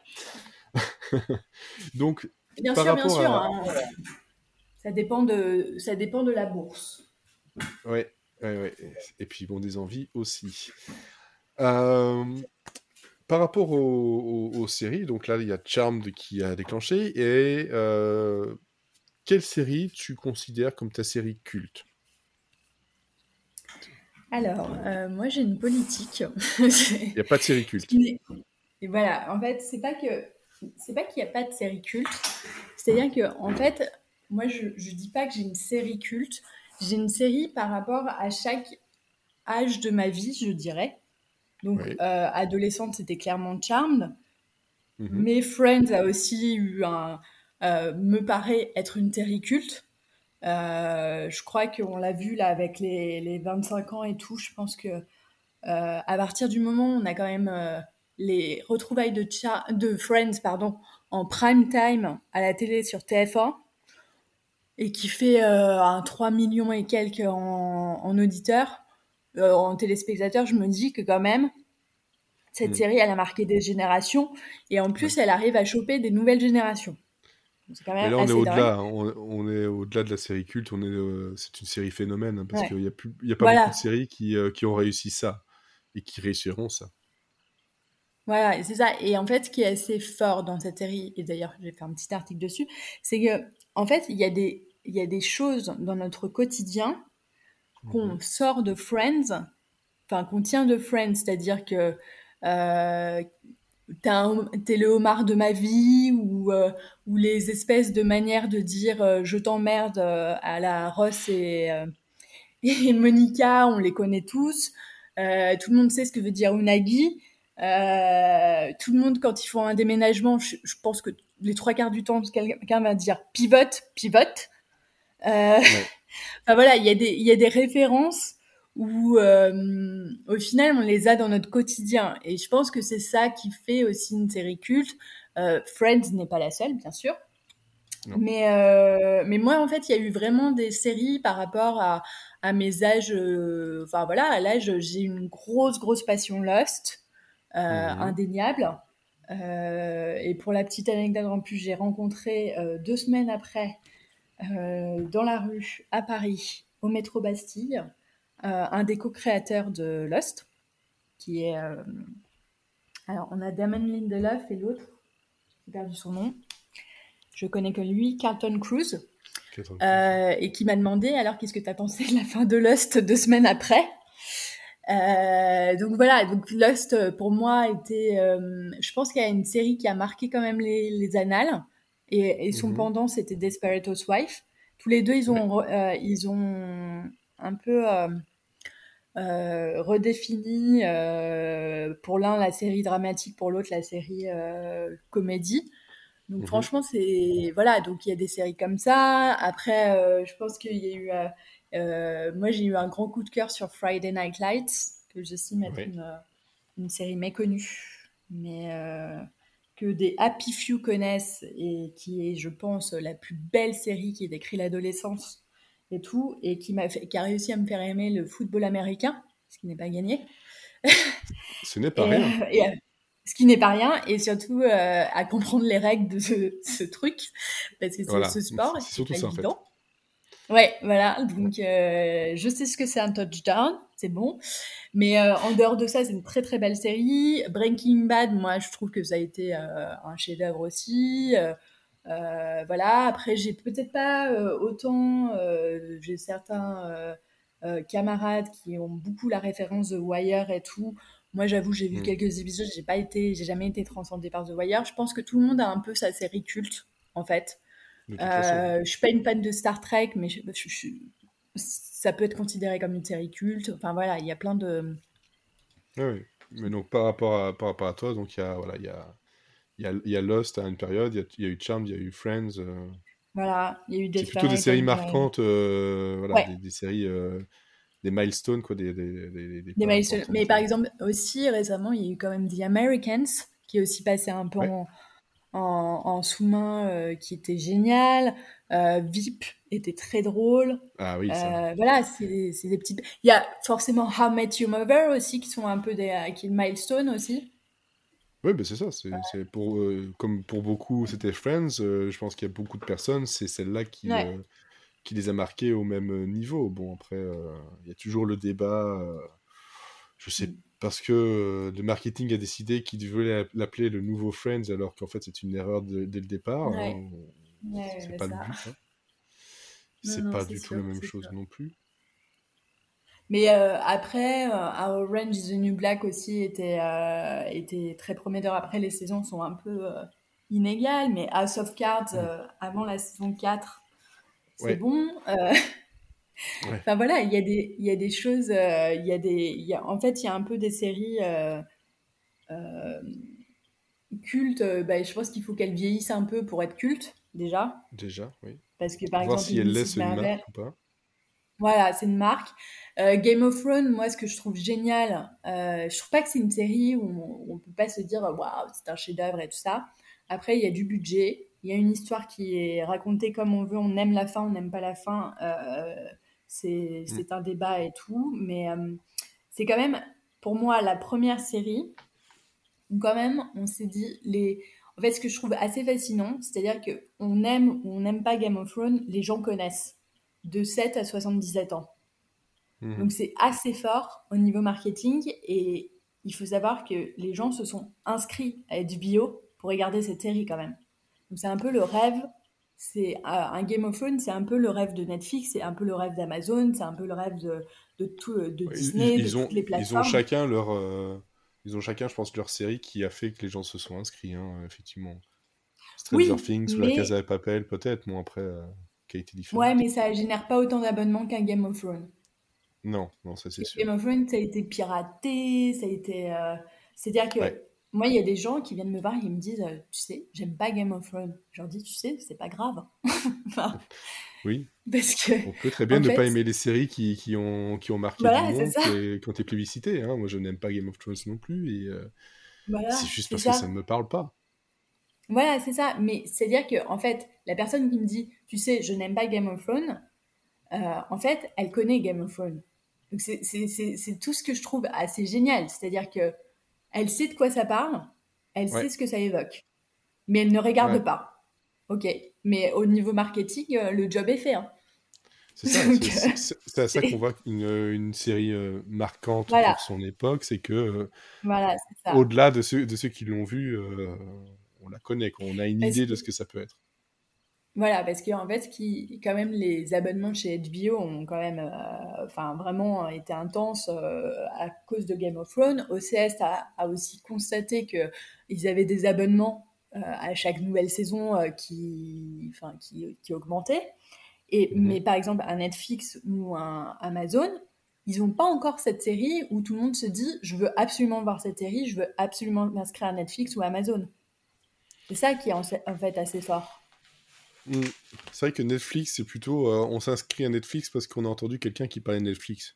Donc, bien sûr, bien sûr. Hein. ça, dépend de, ça dépend de la bourse. Ouais, ouais, ouais. Et puis, bon, des envies aussi. Euh, par rapport aux, séries, donc là, il y a Charmed qui a déclenché. Et euh, quelle série tu considères comme ta série culte? Alors, euh, moi j'ai une politique. Il n'y a pas de série culte. Et voilà, en fait, c'est pas que c'est pas qu'il n'y a pas de série culte. C'est-à-dire que, en fait, moi, je ne dis pas que j'ai une série culte. J'ai une série par rapport à chaque âge de ma vie, je dirais. Donc, euh, adolescente, c'était clairement Charmed. Mhm. Mais Friends a aussi eu un. Euh, me paraît être une série culte. Euh, je crois qu'on l'a vu là avec les, les, 25 ans et tout. Je pense que à partir du moment où on a quand même les retrouvailles de, de Friends pardon, en prime time à la télé sur TF1 et qui fait euh, un 3 millions et quelques en, auditeurs, euh, en téléspectateurs, je me dis que quand même, cette mm. série, elle a marqué des générations et en plus, elle arrive à choper des nouvelles générations. Quand même là, on est au-delà. On, est au-delà de la série culte. On est, euh, c'est une série phénomène hein, parce qu'il n'y a, plus, a pas beaucoup de séries qui, qui ont réussi ça et qui réussiront ça. Voilà, c'est ça. Et en fait, ce qui est assez fort dans cette série, et d'ailleurs, j'ai fait un petit article dessus, c'est que, en fait, il y a des, il y a des choses dans notre quotidien qu'on mhm. sort de Friends, enfin, qu'on tient de Friends, c'est-à-dire que euh, t'es le homard de ma vie ou, euh, ou les espèces de manières de dire euh, je t'emmerde à la Ross et, et Monica, on les connaît tous. tout le monde sait ce que veut dire unagi. Euh, tout le monde, quand ils font un déménagement, je, pense que les trois quarts du temps, quelqu'un va dire pivote, pivote. Euh, enfin, voilà, il y, a des, il y a des références où, euh, au final, on les a dans notre quotidien. Et je pense que c'est ça qui fait aussi une série culte. Friends n'est pas la seule, bien sûr. Mais, euh, mais moi, en fait, il y a eu vraiment des séries par rapport à, à mes âges. Euh, enfin, voilà, à l'âge, j'ai une grosse, grosse passion Lost. Euh, mhm. indéniable. Euh, et pour la petite anecdote en plus, j'ai rencontré euh, deux semaines après, dans la rue à Paris, au métro Bastille, un des co-créateurs de Lost, qui est. alors, on a Damon Lindelof et l'autre, j'ai perdu son nom. Je connais que lui, Carlton Cruz. et qui m'a demandé alors qu'est-ce que tu as pensé de la fin de Lost deux semaines après? Euh, donc voilà, donc Lost euh, pour moi était, euh, je pense qu'il y a une série qui a marqué quand même les, les annales et, son mhm. pendant c'était Desperate Housewife. Tous les deux ils ont ils ont un peu redéfini pour l'un la série dramatique, pour l'autre la série comédie. Donc mhm. franchement c'est voilà donc il y a des séries comme ça. Après je pense qu'il y a eu moi, j'ai eu un grand coup de cœur sur Friday Night Lights, que j'estime être une, euh, une, série méconnue, mais euh, que des happy few connaissent et qui est, je pense, la plus belle série qui décrit l'adolescence et tout, et qui, m'a qui a réussi à me faire aimer le football américain, ce qui n'est pas gagné. Ce n'est pas rien. ce qui n'est pas rien, et surtout à comprendre les règles de ce, truc, parce que c'est ce sport, c'est surtout ça, évident. En fait. Ouais, voilà. Donc, euh, je sais ce que c'est un touchdown, c'est bon. Mais euh, en dehors de ça, c'est une très très belle série. Breaking Bad, moi, je trouve que ça a été euh, un chef-d'œuvre aussi. voilà. Après, j'ai peut-être pas autant. j'ai certains camarades qui ont beaucoup la référence de Wire et tout. Moi, j'avoue, j'ai vu mm. quelques épisodes, j'ai pas été, j'ai jamais été transcendée par The Wire. Je pense que tout le monde a un peu sa série culte, en fait. Euh, je suis pas une fan de Star Trek, mais ça peut être considéré comme une série culte. Enfin voilà, il y a plein de. oui, mais donc par rapport à, par rapport à toi, donc il y a voilà, il y a, y, a, y a Lost à une période, il y, a eu Charmed, il y a eu Friends. Euh. Voilà, il y a eu des. C'est plutôt des séries marquantes, euh, voilà, des, des, séries des milestones, quoi, des, des, des, des milestones. Mais par exemple, aussi récemment, il y a eu quand même The Americans, qui est aussi passé un peu en, en, sous-main, euh, qui était génial. Euh, VIP était très drôle. Ah oui, ça. Euh, voilà, c'est des petites. Il y a forcément How Met Your Mother aussi, qui sont un peu des qui milestones aussi. Oui, ben c'est ça. C'est pour comme pour beaucoup, c'était Friends. je pense qu'il y a beaucoup de personnes, c'est celle-là qui qui les a marqués au même niveau. Bon, après, il y a toujours le débat. Je sais, mm. Parce que le marketing a décidé qu'il voulait l'appeler le nouveau Friends, alors qu'en fait, c'est une erreur dès le départ. Hein. c'est pas le but. Hein. C'est pas du tout la même chose non plus. Mais après, Our Orange is the New Black aussi était, était très prometteur. Après, les saisons sont un peu inégales, mais House of Cards, avant la saison 4, c'est bon. Euh, enfin voilà, il y, a des, il y a des choses, euh, il y a des, il y a, en fait, il y a un peu des séries euh, cultes. Bah, je pense qu'il faut qu'elles vieillissent un peu pour être cultes déjà. Déjà, oui. Parce que par Voir exemple, si elles laissent une marque ou pas. Voilà, c'est une marque. Game of Thrones, moi, ce que je trouve génial, je trouve pas que c'est une série où on, on peut pas se dire waouh, c'est un chef-d'œuvre et tout ça. Après, il y a du budget il y a une histoire qui est racontée comme on veut, on aime la fin, on n'aime pas la fin, euh, c'est mm. un débat et tout, mais euh, c'est quand même, pour moi, la première série où quand même on s'est dit, les... en fait ce que je trouve assez fascinant, c'est-à-dire que on aime ou on n'aime pas Game of Thrones, les gens connaissent de 7 à 77 ans. Mm. Donc c'est assez fort au niveau marketing et il faut savoir que les gens se sont inscrits à HBO pour regarder cette série quand même. Donc c'est un peu le rêve. C'est euh, un Game of Thrones, c'est un peu le rêve de Netflix, c'est un peu le rêve d'Amazon, c'est un peu le rêve de, de tout de Disney, ils, de ont, toutes les plateformes. Ils ont chacun leur, euh, ils ont chacun, je pense, leur série qui a fait que les gens se sont inscrits, hein, effectivement. Stranger Things ou La Casa de Papel, peut-être, moi après, euh, qui a été différent. Ouais, mais ça génère pas autant d'abonnements qu'un Game of Thrones. Non, non, ça c'est sûr. Game of Thrones, ça a été piraté, ça a été. C'est-à-dire que moi, il y a des gens qui viennent me voir et ils me disent, euh, tu sais, j'aime pas Game of Thrones. Je leur dis, tu sais, c'est pas grave. oui. Parce que. On peut très bien ne pas aimer les séries qui, qui, ont, qui ont marqué voilà, du monde, qui ont été. Hein. Moi, je n'aime pas Game of Thrones non plus. Et euh, c'est juste parce que ça ne me parle pas. Voilà, c'est ça. Mais c'est-à-dire que, en fait, la personne qui me dit, tu sais, je n'aime pas Game of Thrones, euh, en fait, elle connaît Game of Thrones. Donc, c'est tout ce que je trouve assez génial. C'est-à-dire que elle sait de quoi ça parle, elle sait ce que ça évoque, mais elle ne regarde pas. Ok, mais au niveau marketing, euh, le job est fait. Hein. C'est ça, c'est à ça qu'on voit une, une série euh, marquante pour son époque, c'est que euh, voilà, au-delà de ceux, de ceux qui l'ont vue, on la connaît, on a une idée de ce que ça peut être. Voilà, parce qu'en fait, qui, quand même, les abonnements chez HBO ont quand même, euh, enfin, vraiment été intenses euh, à cause de Game of Thrones. OCS a, a aussi constaté qu'ils avaient des abonnements euh, à chaque nouvelle saison qui, enfin, qui, qui augmentaient. Et, mhm. Mais par exemple, un Netflix ou un Amazon, ils n'ont pas encore cette série où tout le monde se dit je veux absolument voir cette série, je veux absolument m'inscrire à Netflix ou Amazon. C'est ça qui est en fait assez fort. Mm. C'est vrai que Netflix, c'est plutôt. Euh, on s'inscrit à Netflix parce qu'on a entendu quelqu'un qui parlait de Netflix.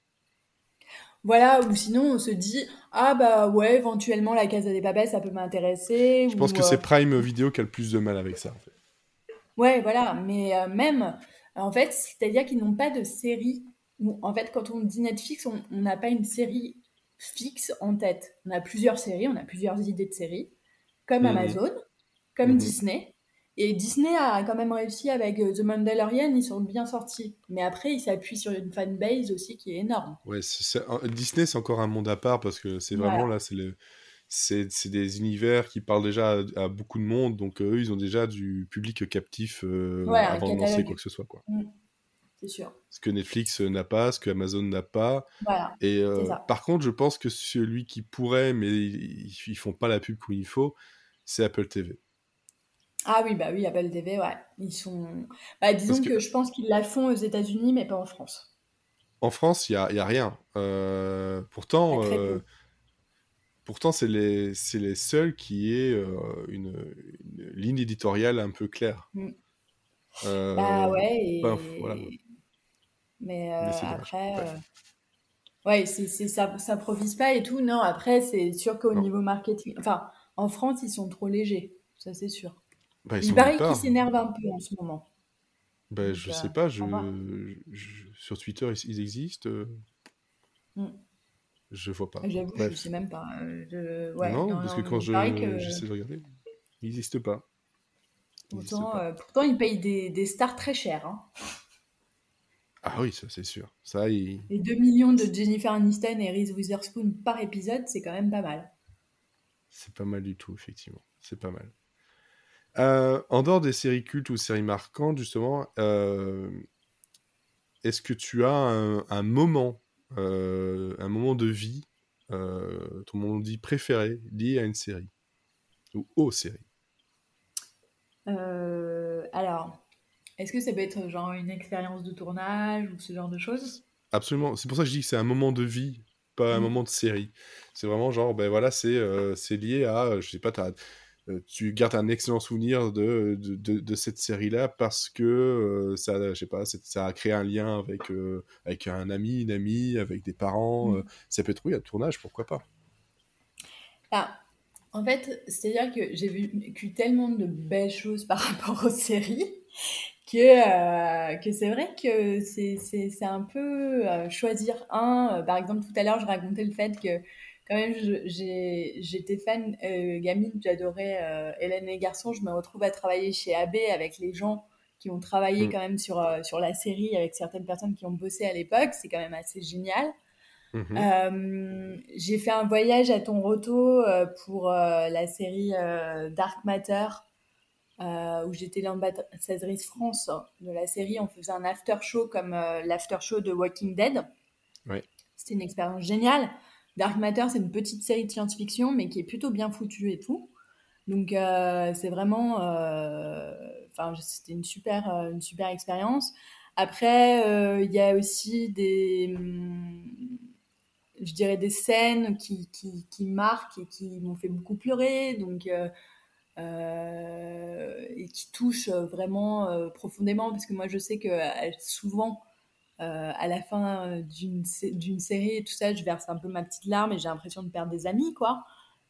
Voilà, ou sinon on se dit Ah bah ouais, éventuellement la Casa des Papels, ça peut m'intéresser. Je pense que c'est euh, Prime Video qui a le plus de mal avec ça. En fait. Ouais, voilà, mais euh, même, en fait, c'est-à-dire qu'ils n'ont pas de série. En fait, quand on dit Netflix, on n'a pas une série fixe en tête. On a plusieurs séries, on a plusieurs idées de séries, comme mhm. Amazon, comme mhm. Disney. Et Disney a quand même réussi avec euh, The Mandalorian, ils sont bien sortis. Mais après, ils s'appuient sur une fanbase aussi qui est énorme. Ouais, Disney, c'est encore un monde à part parce que c'est vraiment là, c'est le, c'est des univers qui parlent déjà à, beaucoup de monde, donc eux, ils ont déjà du public captif avant de lancer quoi que ce soit. Quoi. Mm. C'est sûr. Ce que Netflix n'a pas, ce que Amazon n'a pas. Voilà. Et par contre, je pense que celui qui pourrait, mais ils, ils font pas la pub comme il faut, c'est Apple TV. Ah oui, bah oui, Apple TV, ouais. Ils sont. Bah, disons que... je pense qu'ils la font aux États-Unis, mais pas en France. En France, il n'y a, y a, rien. Euh, pourtant, euh, pourtant c'est les, les seuls qui aient euh, une, ligne éditoriale un peu claire. Mm. bah ouais, et... Mais, après. Ouais, c'est, ça s'improvise pas et tout. Non, après, c'est sûr qu'au niveau marketing. Enfin, en France, ils sont trop légers. Ça, c'est sûr. Bah, il paraît qu'ils s'énervent un peu en ce moment. Bah, je sais euh, pas, je, sur Twitter, ils, existent. Euh, mm. Je vois pas. J'avoue, je sais même pas. Euh, non, parce que quand je, de regarder, ils n'existent pas. pourtant, pourtant, ils payent des, des stars très chères. Hein. Ah oui, ça c'est sûr. Ça, il... Les 2 millions de Jennifer Aniston et Reese Witherspoon par épisode, c'est quand même pas mal. C'est pas mal du tout, effectivement. C'est pas mal. Euh, en dehors des séries cultes ou séries marquantes, justement, euh, est-ce que tu as un, moment, euh, un moment de vie, ton moment vie préféré lié à une série ou aux séries? Alors, est-ce que ça peut être genre une expérience de tournage ou ce genre de choses? Absolument. C'est pour ça que je dis que c'est un moment de vie, pas un mmh. moment de série. C'est vraiment genre, ben voilà, c'est lié à, je sais pas, as euh, tu gardes un excellent souvenir de, de, de, cette série-là parce que euh, ça, je sais pas, ça a créé un lien avec, euh, avec un ami, une amie, avec des parents. Mm. ça peut être, oui, un tournage, pourquoi pas ah, En fait, c'est-à-dire que j'ai vécu tellement de belles choses par rapport aux séries que, que c'est vrai que c'est un peu choisir un. par exemple, tout à l'heure, je racontais le fait que quand même, j'étais fan euh, gamine, j'adorais euh, Hélène et Garçon. Je me retrouve à travailler chez AB avec les gens qui ont travaillé mm. quand même sur, euh, sur la série, avec certaines personnes qui ont bossé à l'époque. C'est quand même assez génial. Mm-hmm. j'ai fait un voyage à Toronto pour la série Dark Matter, où j'étais l'ambassadrice France de la série. On faisait un after show comme l'after show de Walking Dead. C'était une expérience géniale. Dark Matter, c'est une petite série de science-fiction, mais qui est plutôt bien foutue et tout. Donc, euh, c'est vraiment. Euh, enfin, c'était une super, euh, une super expérience. Après, il y a aussi des. Hum, je dirais des scènes qui, qui, qui marquent et qui m'ont fait beaucoup pleurer. Donc. et qui touchent vraiment profondément parce que moi je sais que souvent à la fin euh, d'une série et tout ça, je verse un peu ma petite larme et j'ai l'impression de perdre des amis, quoi.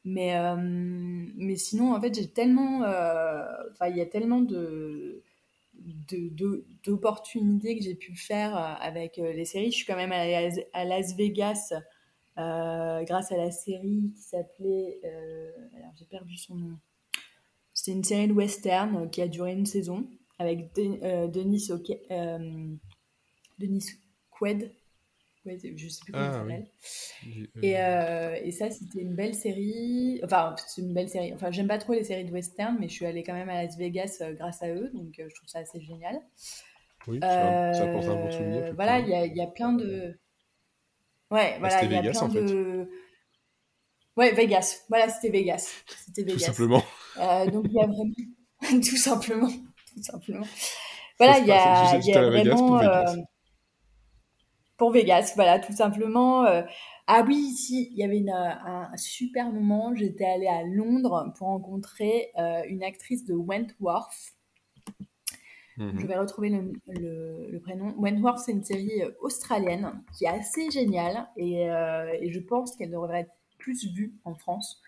Mais, euh, mais sinon, en fait, j'ai tellement. Enfin, il y a tellement de d'opportunités que j'ai pu faire avec les séries. Je suis quand même allée à Las Vegas grâce à la série qui s'appelait. alors, j'ai perdu son nom. C'était une série de western qui a duré une saison avec Denis Denis Quaid. Ouais, je sais plus comment ah, s'appelle. Et, euh, et, ça, c'était une belle série. Enfin, c'est une belle série. Enfin, j'aime pas trop les séries de western, mais je suis allée quand même à Las Vegas euh, grâce à eux, donc euh, je trouve ça assez génial. Oui, ça, ça apporte un bon souvenir. Voilà, il y a, y a, plein de. Ouais, bah, voilà, il y a Vegas, plein en fait. de. Ouais, Vegas. Voilà, c'était Vegas. C'était Vegas. Tout simplement. donc il y a vraiment. tout simplement. Tout simplement. Voilà, il y a, y a vraiment. Pour Vegas, voilà, tout simplement. Euh, ah oui, ici, il y avait un, super moment. J'étais allée à Londres pour rencontrer euh, une actrice de Wentworth. Mhm. Je vais retrouver le, prénom. Wentworth, c'est une série euh, australienne qui est assez géniale et, je pense qu'elle devrait être plus vue en France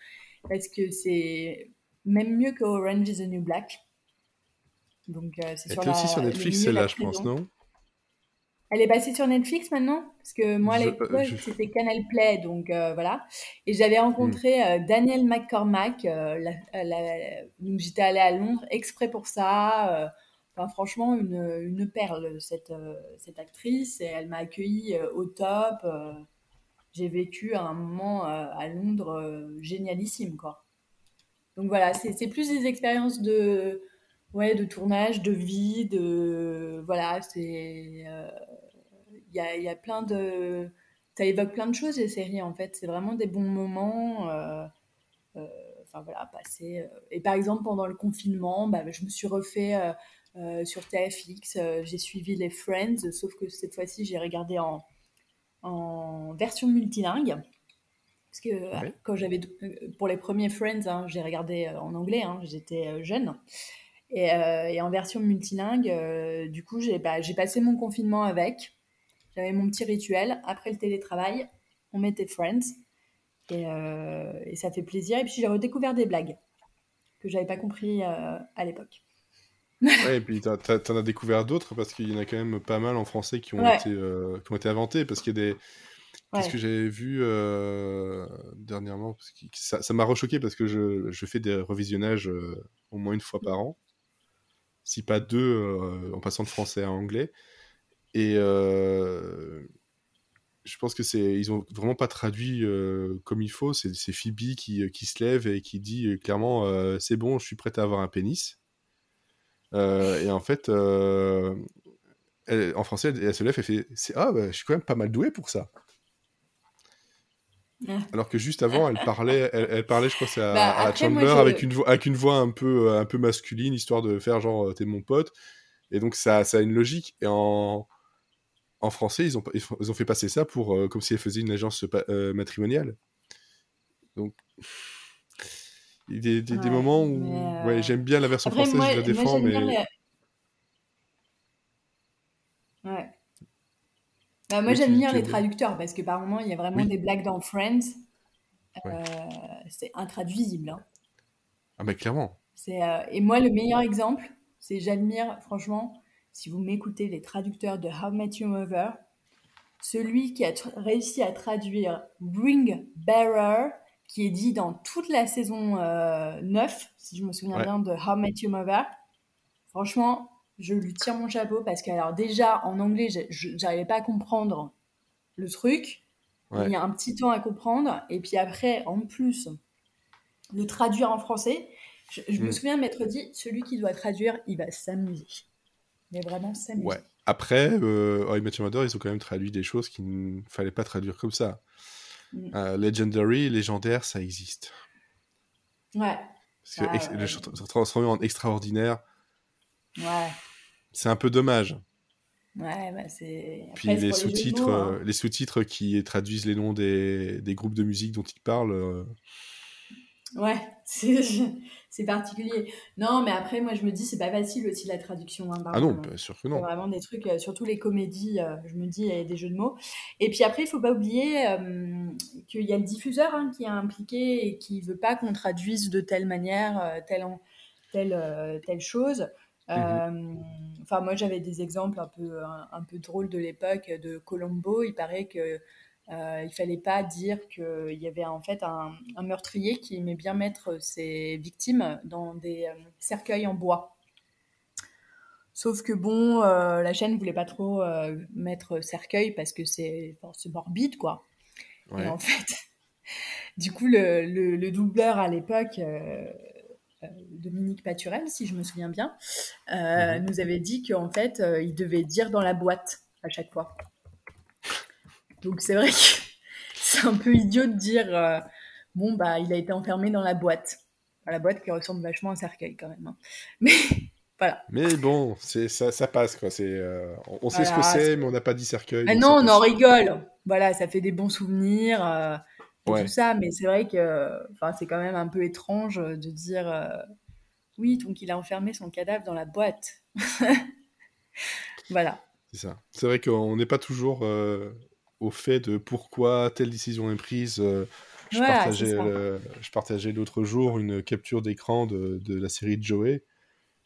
parce que c'est même mieux que Orange is the New Black. Donc, c'est sur, aussi sur Netflix, c'est là, je pense, non? Elle est passée sur Netflix maintenant? Parce que moi, à l'époque, c'était Canal Play, donc euh, voilà. Et j'avais rencontré hmm. euh, Daniel McCormack. Euh, donc j'étais allée à Londres exprès pour ça. Enfin, franchement, une, une perle, cette, cette actrice. Et elle m'a accueillie au top. j'ai vécu un moment à Londres génialissime, quoi. Donc voilà, c'est plus des expériences de, ouais, de tournage, de vie, de. Voilà, c'est. Y, a, y, a, plein de. Ça évoque plein de choses, les séries, en fait. C'est vraiment des bons moments. enfin voilà, passer. et par exemple, pendant le confinement, bah, je me suis refait euh, sur TFX. Euh, j'ai suivi les Friends, sauf que cette fois-ci, j'ai regardé en, en version multilingue. Parce que euh, quand j'avais pour les premiers Friends, hein, j'ai regardé en anglais, hein, j'étais jeune. Et, et, en version multilingue, du coup, j'ai bah, passé mon confinement avec. J'avais mon petit rituel. Après le télétravail, on mettait Friends. Et, et ça fait plaisir. Et puis j'ai redécouvert des blagues que j'avais pas compris à l'époque ouais, et puis t'en as découvert d'autres parce qu'il y en a quand même pas mal en français qui ont, été, euh, qui ont été inventés. Parce qu'il y a des. Qu'est-ce que j'avais vu euh, dernièrement? Parce que Ça m'a rechoqué parce que je, je, fais des revisionnages euh, au moins une fois par an, si pas deux, en passant de français à anglais. Et je pense que c'est ils ont vraiment pas traduit comme il faut. C'est Phoebe qui, qui se lève et qui dit clairement c'est bon, je suis prête à avoir un pénis. Euh, et en fait, euh, en français, elle, se lève et fait Ah, bah, je suis quand même pas mal doué pour ça. Ah. Alors que juste avant, elle parlait, elle, parlait, je crois, c'est à, bah, Chandler avec une voix, avec une voix un peu, un peu masculine, histoire de faire genre t'es mon pote. Et donc ça, ça a une logique. Et en, en français, ils ont, ils ont fait passer ça pour euh, comme si elle faisait une agence matrimoniale. Donc il y a des, des, moments où ouais, j'aime bien la version française, je la défends, mais. Ouais. Bah, moi, j'aime bien les traducteurs parce que par moments, il y a vraiment des blagues dans Friends. Euh, c'est intraduisible. Hein. Ah, mais clairement. Euh, et moi, le meilleur exemple, c'est j'admire, franchement, si vous m'écoutez, les traducteurs de How Met Your Mother, celui qui a réussi à traduire Bring Bearer qui est dit dans toute la saison 9, euh, si je me souviens bien, de How Met Your Mother. Franchement, je lui tire mon chapeau parce que, alors, déjà, en anglais, j'arrivais pas à comprendre le truc. Il y a un petit temps à comprendre. Et puis après, en plus, le traduire en français. Je, me mm. souviens m'être dit, celui qui doit traduire, il va s'amuser. Mais vraiment s'amuser. Ouais. Après, euh, I Met Your Mother, ils ont quand même traduit des choses qu'il ne fallait pas traduire comme ça. Mm. Euh, legendary, légendaire, ça existe. Ouais. Parce que bah, le transformer en extraordinaire, ouais. c'est un peu dommage. Ouais, bah c'est. Puis les sous-titres, hein. euh, les sous-titres qui traduisent les noms des, des, groupes de musique dont ils parlent. Euh, Ouais, c'est particulier. Non, mais après, moi, je me dis, c'est pas facile aussi la traduction. Hein, ah non, bien sûr que non. vraiment des trucs, euh, surtout les comédies, euh, je me dis, il y a des jeux de mots. Et puis après, il faut pas oublier euh, qu'il y a le diffuseur hein, qui est impliqué et qui veut pas qu'on traduise de telle manière, telle, telle, telle chose. Mhm. Enfin, moi, j'avais des exemples un peu, un peu drôles de l'époque de Colombo. Il paraît que euh, il fallait pas dire qu'il y avait en fait un, meurtrier qui aimait bien mettre ses victimes dans des euh, cercueils en bois. Sauf que bon, euh, la chaîne voulait pas trop euh, mettre cercueil parce que c'est morbide, quoi. Et en fait, du coup, le, le, doubleur à l'époque, Dominique Paturel, si je me souviens bien, mhm. nous avait dit qu'en fait, il devait dire dans la boîte à chaque fois. Donc c'est vrai que c'est un peu idiot de dire euh, bon bah il a été enfermé dans la boîte. la boîte qui ressemble vachement à un cercueil quand même. Hein. Mais voilà. Mais bon, c'est ça, ça passe quoi. C'est euh, on, sait ce que c'est, mais on n'a pas dit cercueil. Ah non, on en rigole. Voilà, ça fait des bons souvenirs. Euh, tout ça, mais c'est vrai que enfin c'est quand même un peu étrange de dire oui donc il a enfermé son cadavre dans la boîte. voilà. C'est ça. C'est vrai qu'on n'est pas toujours au fait de pourquoi telle décision est prise. Euh, je, partageais, euh, je, partageais, l'autre jour une capture d'écran de, de, la série de Joey,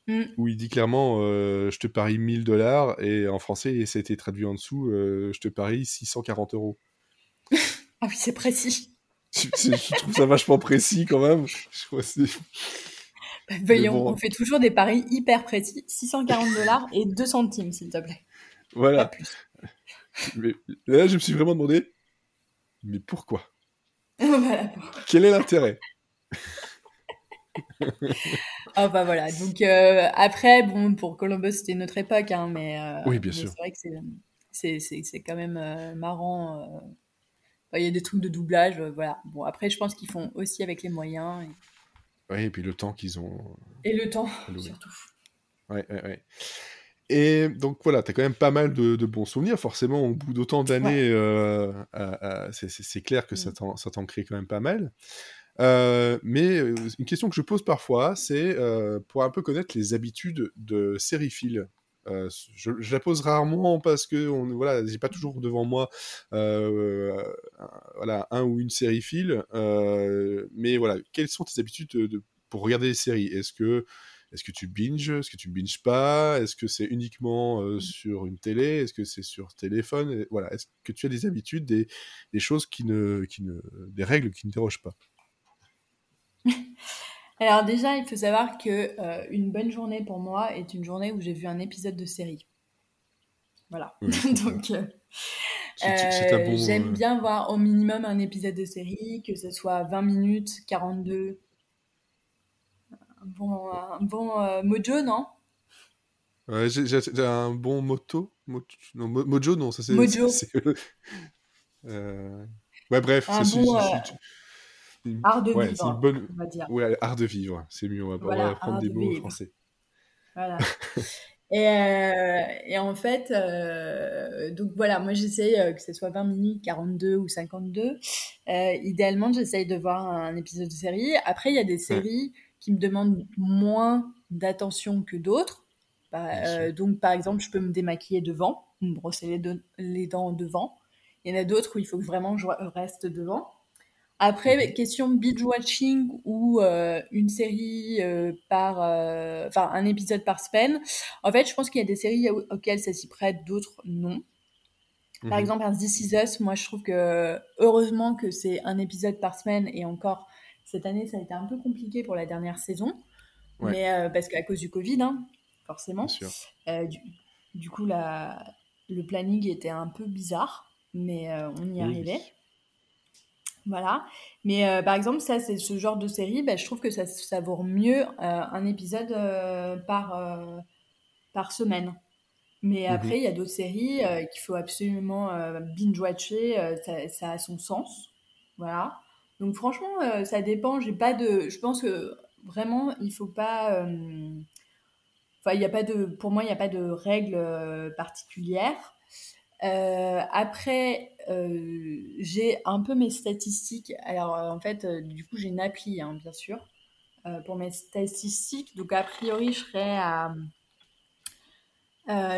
mm. où il dit clairement euh, Je te parie 1000 dollars, et en français, ça a été traduit en dessous Je te parie 640 euros. ah oui, c'est précis. je, trouve ça vachement précis quand même. Bah, voyons, on fait toujours des paris hyper précis 640 dollars et 2 centimes, s'il te plaît. Voilà. Mais là, je me suis vraiment demandé Mais pourquoi? Quel est l'intérêt? Ah bah voilà. Donc euh, après, bon, pour Columbus, c'était une autre époque, hein, mais, euh, oui, bien sûr. C'est vrai que c'est quand même euh, marrant. Il y a des trucs de doublage, voilà. Bon, après, je pense qu'ils font aussi avec les moyens. Oui, et puis le temps qu'ils ont. Et le temps, surtout. Ouais, ouais, ouais. Et donc voilà, tu as quand même pas mal de, bons souvenirs. Forcément, au bout d'autant d'années, c'est clair que mmh. ça t'en crée quand même pas mal. Euh, mais euh, une question que je pose parfois, c'est euh, pour un peu connaître les habitudes de sériphiles. Je, je, la pose rarement parce que on, voilà, j'ai pas toujours devant moi voilà un ou une sériephile. mais voilà, quelles sont tes habitudes de, pour regarder les séries? Est-ce que est-ce que tu binges? Est-ce que tu binges pas? Est-ce que c'est uniquement mmh. sur une télé? Est-ce que c'est sur téléphone? Voilà. Est-ce que tu as des habitudes, des, des choses qui ne, qui ne, des règles qui ne dérogent pas? Alors déjà, il faut savoir que euh, une bonne journée pour moi est une journée où j'ai vu un épisode de série. Voilà. Donc euh, euh, j'aime bien voir au minimum un épisode de série, que ce soit 20 minutes, 42. Bon, un bon mojo, non? Ouais, j'ai un bon moto. non, mojo, non, ça c'est. Mojo. Ouais, bref. Un bon, Art de vivre, bonne... on va dire. Ouais, art de vivre, c'est mieux, on va, prendre des mots français. Voilà. et, euh, et, en fait, euh, donc voilà, moi j'essaye euh, que ce soit 20 minutes, 42 ou 52. idéalement, j'essaye de voir un épisode de série. Après, il y a des séries qui me demandent moins d'attention que d'autres. Bah, donc, par exemple, je peux me démaquiller devant, me brosser les, les dents devant. Il y en a d'autres où il faut que vraiment je reste devant. Après, mhm. question binge watching ou euh, une série euh, par, euh, enfin un épisode par semaine. En fait, je pense qu'il y a des séries auxquelles ça s'y prête, d'autres non. Par mhm. exemple, un This Is Us, moi je trouve que heureusement que c'est un épisode par semaine et encore cette année ça a été un peu compliqué pour la dernière saison, mais parce qu'à cause du Covid, hein, forcément. Du, du, coup, la, le planning était un peu bizarre, mais on y arrivait. Voilà. Mais euh, par exemple, ça, c'est ce genre de série, ben, je trouve que ça savoure mieux euh, un épisode euh, par, par semaine. Mais mmh après, il y a d'autres séries qu'il faut absolument binge-watcher, ça, ça, a son sens. Voilà. Donc franchement, ça dépend. J'ai pas de. Je pense que vraiment, il faut pas. Enfin, il y a pas de. Pour moi, il n'y a pas de règles particulières. Euh, après, euh, j'ai un peu mes statistiques. Alors, euh, en fait, du coup, j'ai une appli, hein, bien sûr, pour mes statistiques. Donc, a priori, je serais à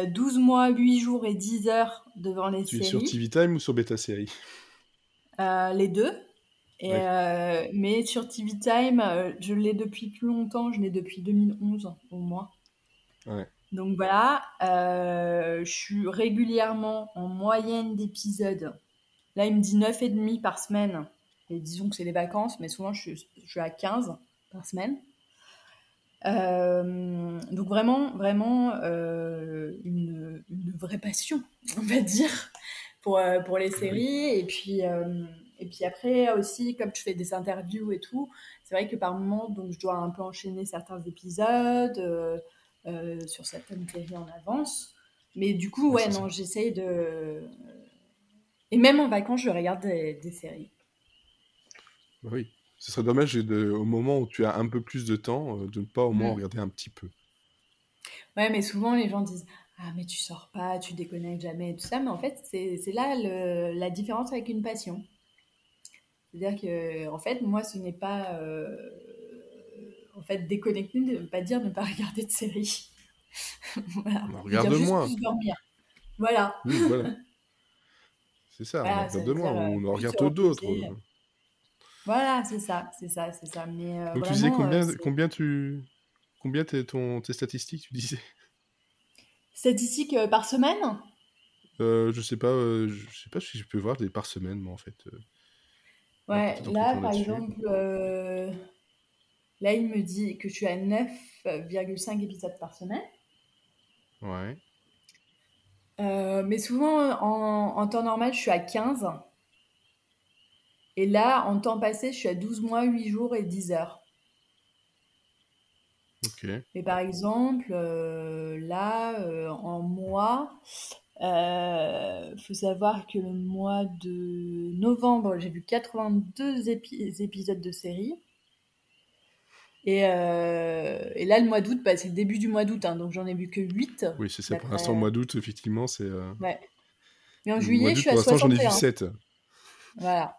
12 mois, 8 jours et 10 heures devant les séries. Tu es sur TV Time ou sur Beta Série? Les deux. Et, mais sur TV Time, je l'ai depuis plus longtemps. Je l'ai depuis 2011 au moins. Ouais. Donc voilà, euh, je suis régulièrement en moyenne d'épisodes. Là, il me dit 9 et demi par semaine. Et disons que c'est les vacances, mais souvent je, suis à 15 par semaine. Euh, donc vraiment, vraiment euh, une, vraie passion, on va dire, pour, pour les séries. Et puis, et puis après aussi, comme je fais des interviews et tout, c'est vrai que par moment, donc je dois un peu enchaîner certains épisodes. Euh, sur certaines séries en avance. Mais du coup, ouais, non, j'essaye de. Et même en vacances, je regarde des, séries. Bah oui. Ce serait dommage de, au moment où tu as un peu plus de temps, euh, de ne pas au moins mm. regarder un petit peu. Ouais, mais souvent les gens disent Ah, mais tu sors pas, tu déconnectes jamais et tout ça. Mais en fait, c'est là le, la différence avec une passion. C'est-à-dire que, en fait, moi, ce n'est pas. Euh, en fait, déconnecter ne veut pas dire ne pas regarder de série. voilà. Regarde-moi. Voilà. Oui, voilà. C'est ça, regarde-moi, on en regarde d'autres. Voilà, c'est ça, c'est ça, c'est ça. Mais, euh, Donc tu disais combien, euh, combien tu combien t'es ton tes statistiques, tu disais? Statistiques euh, par semaine? Je sais pas, je sais pas si je peux voir des par semaine, moi en fait. Ouais, là par exemple, Là, il me dit que je suis à 9,5 épisodes par semaine. Ouais. Euh, mais souvent, en, temps normal, je suis à 15. Et là, en temps passé, je suis à 12 mois, 8 jours et 10 heures. Ok. Mais par exemple, euh, là, euh, en mois, il faut savoir que le mois de novembre, j'ai vu 82 épisodes de série. Et, euh, et, là, le mois d'août, bah, c'est le début du mois d'août, hein, donc j'en ai vu que 8. Oui, c'est ça. Pour l'instant, le mois d'août, effectivement, c'est. Ouais. Mais en juillet, je suis à 61. Pour l'instant, j'en ai vu 7. Voilà.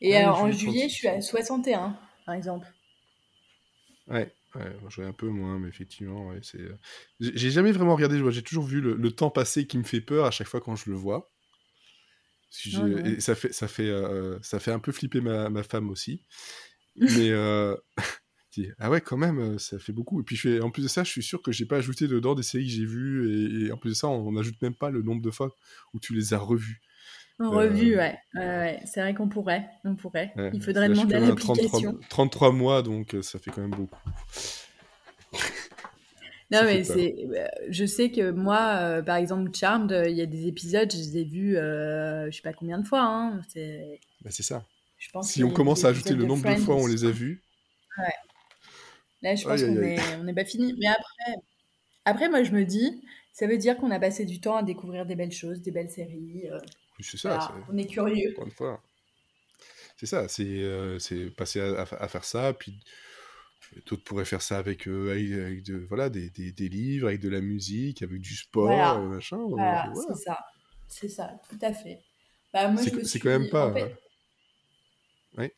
Et en juillet, je suis à 61, par exemple. Ouais. Ouais, je un peu moins, mais effectivement, ouais, c'est. J'ai jamais vraiment regardé, j'ai toujours vu le, temps passé qui me fait peur à chaque fois quand je le vois. et ça fait, ça, fait, ça fait un peu flipper ma, ma femme aussi. Mais euh... ah ouais, quand même, ça fait beaucoup. Et puis je fais... en plus de ça, je suis sûr que j'ai pas ajouté dedans des séries que j'ai vues. Et... en plus de ça, on n'ajoute même pas le nombre de fois où tu les as revues. En revue, euh, ouais. ouais, C'est vrai qu'on pourrait. On pourrait. Il faudrait demander à l'application. 33... 33 mois, donc euh, ça fait quand même beaucoup. Non, mais c'est. Euh, je sais que moi, par exemple, Charmed, il y a des épisodes, je les ai vus, je sais pas combien de fois. Hein. C'est. Bah, c'est ça. Je pense si on commence à ajouter le nombre de fois où on les a vus. Ouais. Là, je pense qu'on n'est pas fini. Mais après, après, moi, je me dis, ça veut dire qu'on a passé du temps à découvrir des belles choses, des belles séries c'est ça. on est curieux. C'est ça, c'est euh, passer à, faire ça, puis d'autres pourraient faire ça avec, euh, avec, de, voilà, des, des, livres, avec de la musique, avec du sport, voilà. Euh, machin. Voilà, c'est ça. C'est ça, tout à fait. Bah, c'est quand même pas... Oui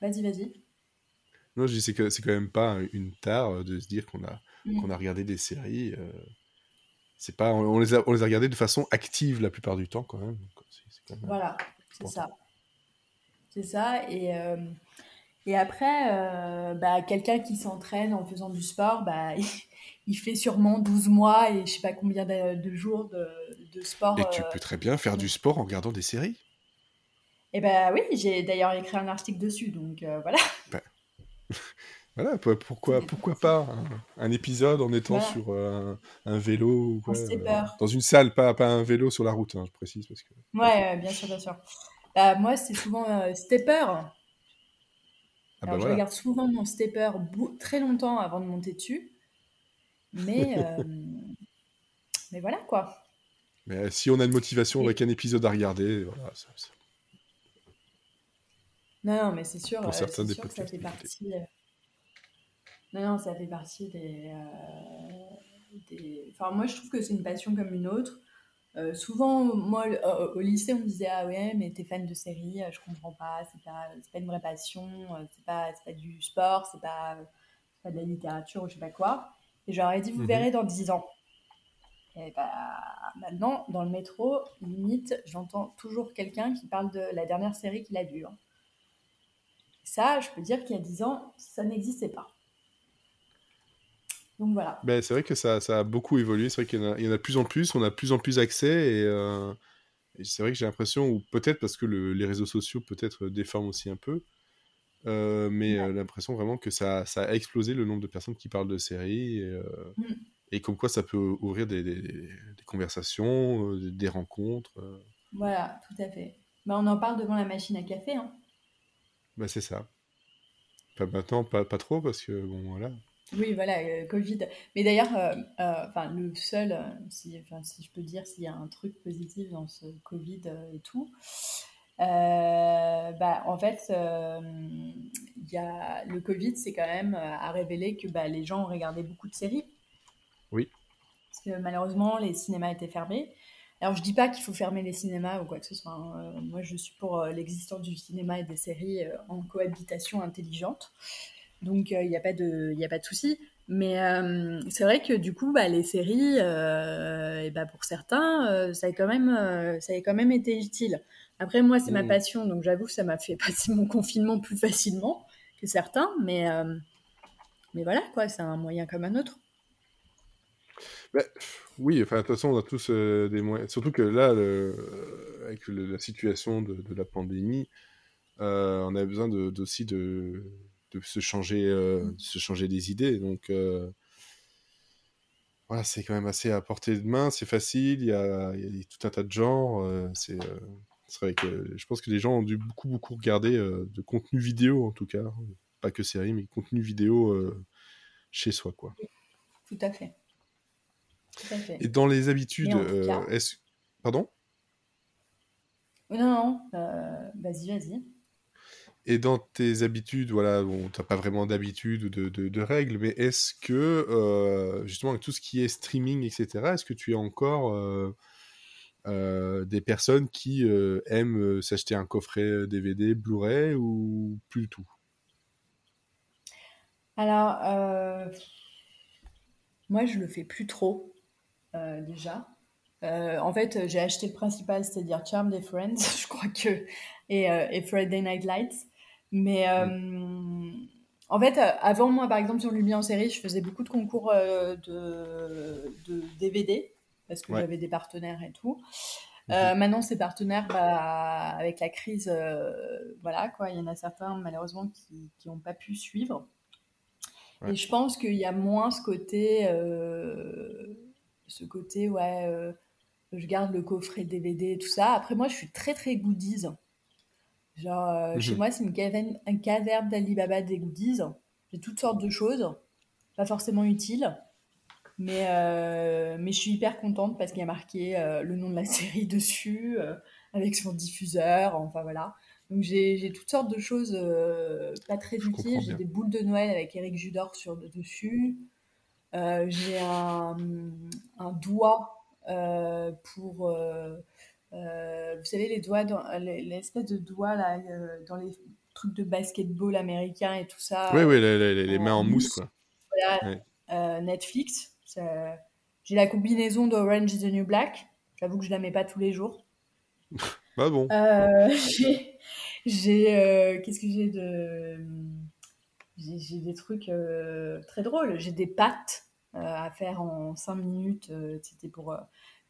Vas-y, vas-y. Non, je dis c'est que c'est quand même pas une tare de se dire qu'on a, mmh. qu'on a regardé des séries c'est pas, on, les a, on les a regardés de façon active la plupart du temps quand même. voilà, c'est ça. C'est ça. Et, euh, et après, euh, bah, quelqu'un qui s'entraîne en faisant du sport, bah, il, fait sûrement 12 mois et je sais pas combien de, jours de, de, sport. Et tu euh, peux très bien faire du sport en regardant des séries. Et eh ben oui, j'ai d'ailleurs écrit un article dessus, donc voilà. Ben, Voilà, pourquoi, pourquoi pas un, épisode en étant sur euh, un, vélo ou quoi, euh, dans une salle, pas, pas un vélo sur la route, hein, je précise. Parce que... Ouais, bien sûr, bien sûr. Bah, moi, c'est souvent euh, stepper. Ah, bah Alors, je regarde souvent mon stepper très longtemps avant de monter dessus. Mais, mais voilà quoi. Mais si on a une motivation avec un épisode à regarder, voilà. Ça, Non, non, mais c'est sûr, que ça fait partie. Non, non, ça fait partie des, euh, des... Enfin, moi, je trouve que c'est une passion comme une autre. Euh, souvent, moi, au lycée, on me disait Ah ouais, mais t'es fan de séries, je comprends pas, c'est pas, pas une vraie passion, c'est pas, pas du sport, c'est pas, pas de la littérature ou je sais pas quoi. Et j'aurais dit Vous mhm. verrez dans 10 ans. Et bah, maintenant, dans le métro, limite, j'entends toujours quelqu'un qui parle de la dernière série qu'il a vue. Hein. Ça, je peux dire qu'il y a 10 ans, ça n'existait pas. Donc voilà. Ben, c'est vrai que ça, ça, a beaucoup évolué. C'est vrai qu'il y, en a de plus en plus. On a de plus en plus accès. Et, euh, c'est vrai que j'ai l'impression, ou peut-être parce que les réseaux sociaux peut-être déforment aussi un peu, euh, mais euh, l'impression vraiment que ça, ça, a explosé le nombre de personnes qui parlent de séries. Et, mm. et comme quoi ça peut ouvrir des, des, conversations, des rencontres. Voilà, tout à fait. Ben, on en parle devant la machine à café. Hein. Ben, c'est ça. Pas maintenant, pas, pas trop, parce que bon, voilà. Oui, voilà, euh, Covid. Mais d'ailleurs, euh, euh, enfin, le seul, si, si je peux dire, s'il y a un truc positif dans ce Covid et tout, bah, en fait, y a, le Covid, c'est quand même à révéler que bah, les gens ont regardé beaucoup de séries. Oui. Parce que malheureusement, les cinémas étaient fermés. Alors, je dis pas qu'il faut fermer les cinémas ou quoi que ce soit. Hein. Moi, je suis pour l'existence du cinéma et des séries en cohabitation intelligente. Donc, il n'y a pas de, y a pas de souci. Mais euh, c'est vrai que du coup, bah, les séries, euh, et bah, pour certains, euh, ça, a quand même, ça a quand même été utile. Après, moi, c'est ma mmh. passion, donc j'avoue que ça m'a fait passer mon confinement plus facilement que certains. Mais, mais voilà, quoi, c'est un moyen comme un autre. Bah, oui, enfin, de toute façon, on a tous des moyens. Surtout que là, avec la situation de, de la pandémie, on a besoin aussi de de se changer, euh, mmh. se changer des idées. Donc euh, voilà, c'est quand même assez à portée de main, c'est facile, il y a, tout un tas de genres, euh, c'est vrai que je pense que les gens ont dû beaucoup, beaucoup regarder de contenu vidéo, en tout cas. Pas que série, mais contenu vidéo chez soi, quoi. Tout à fait. Tout à fait. Et dans les habitudes, est-ce... Pardon? Non, non, vas-y, vas-y. Et dans tes habitudes, voilà, bon, tu n'as pas vraiment d'habitude ou de, règles, mais est-ce que, euh, justement, avec tout ce qui est streaming, etc., est-ce que tu es encore euh, euh, des personnes qui aiment s'acheter un coffret DVD, Blu-ray ou plus du tout? Alors, moi, je le fais plus trop, déjà. en fait, j'ai acheté le principal, c'est-à-dire Charmed et Friends, je crois que, et, et Friday Night Lights. Mais euh, en fait, avant moi, par exemple, sur Lumière en série, je faisais beaucoup de concours euh, de, de, DVD parce que j'avais des partenaires et tout. Euh, maintenant, ces partenaires, bah, avec la crise, voilà, quoi, il y en a certains, malheureusement, qui n'ont pas pu suivre. Et je pense qu'il y a moins ce côté, ce côté, ouais, je garde le coffret DVD et tout ça. Après, moi, je suis très, très goodies. Genre, euh, chez mhm. moi, c'est une caverne, un caverne d'Alibaba des goodies. J'ai toutes sortes de choses, pas forcément utiles. Mais, euh, mais je suis hyper contente parce qu'il y a marqué euh, le nom de la série dessus, avec son diffuseur, enfin voilà. Donc j'ai toutes sortes de choses pas très utiles. J'ai des boules de Noël avec Eric Judor sur dessus. j'ai un, un, doigt pour euh, vous savez, les doigts, dans, l'espèce de doigts là, euh, dans les trucs de basketball américain et tout ça. Oui, oui, les, mains en mousse, quoi. Voilà, euh, Netflix. J'ai la combinaison d'Orange is the New Black. J'avoue que je la mets pas tous les jours. bah bon. j'ai. Qu'est-ce que j'ai de. J'ai des trucs très drôles. J'ai des pattes à faire en 5 minutes. C'était pour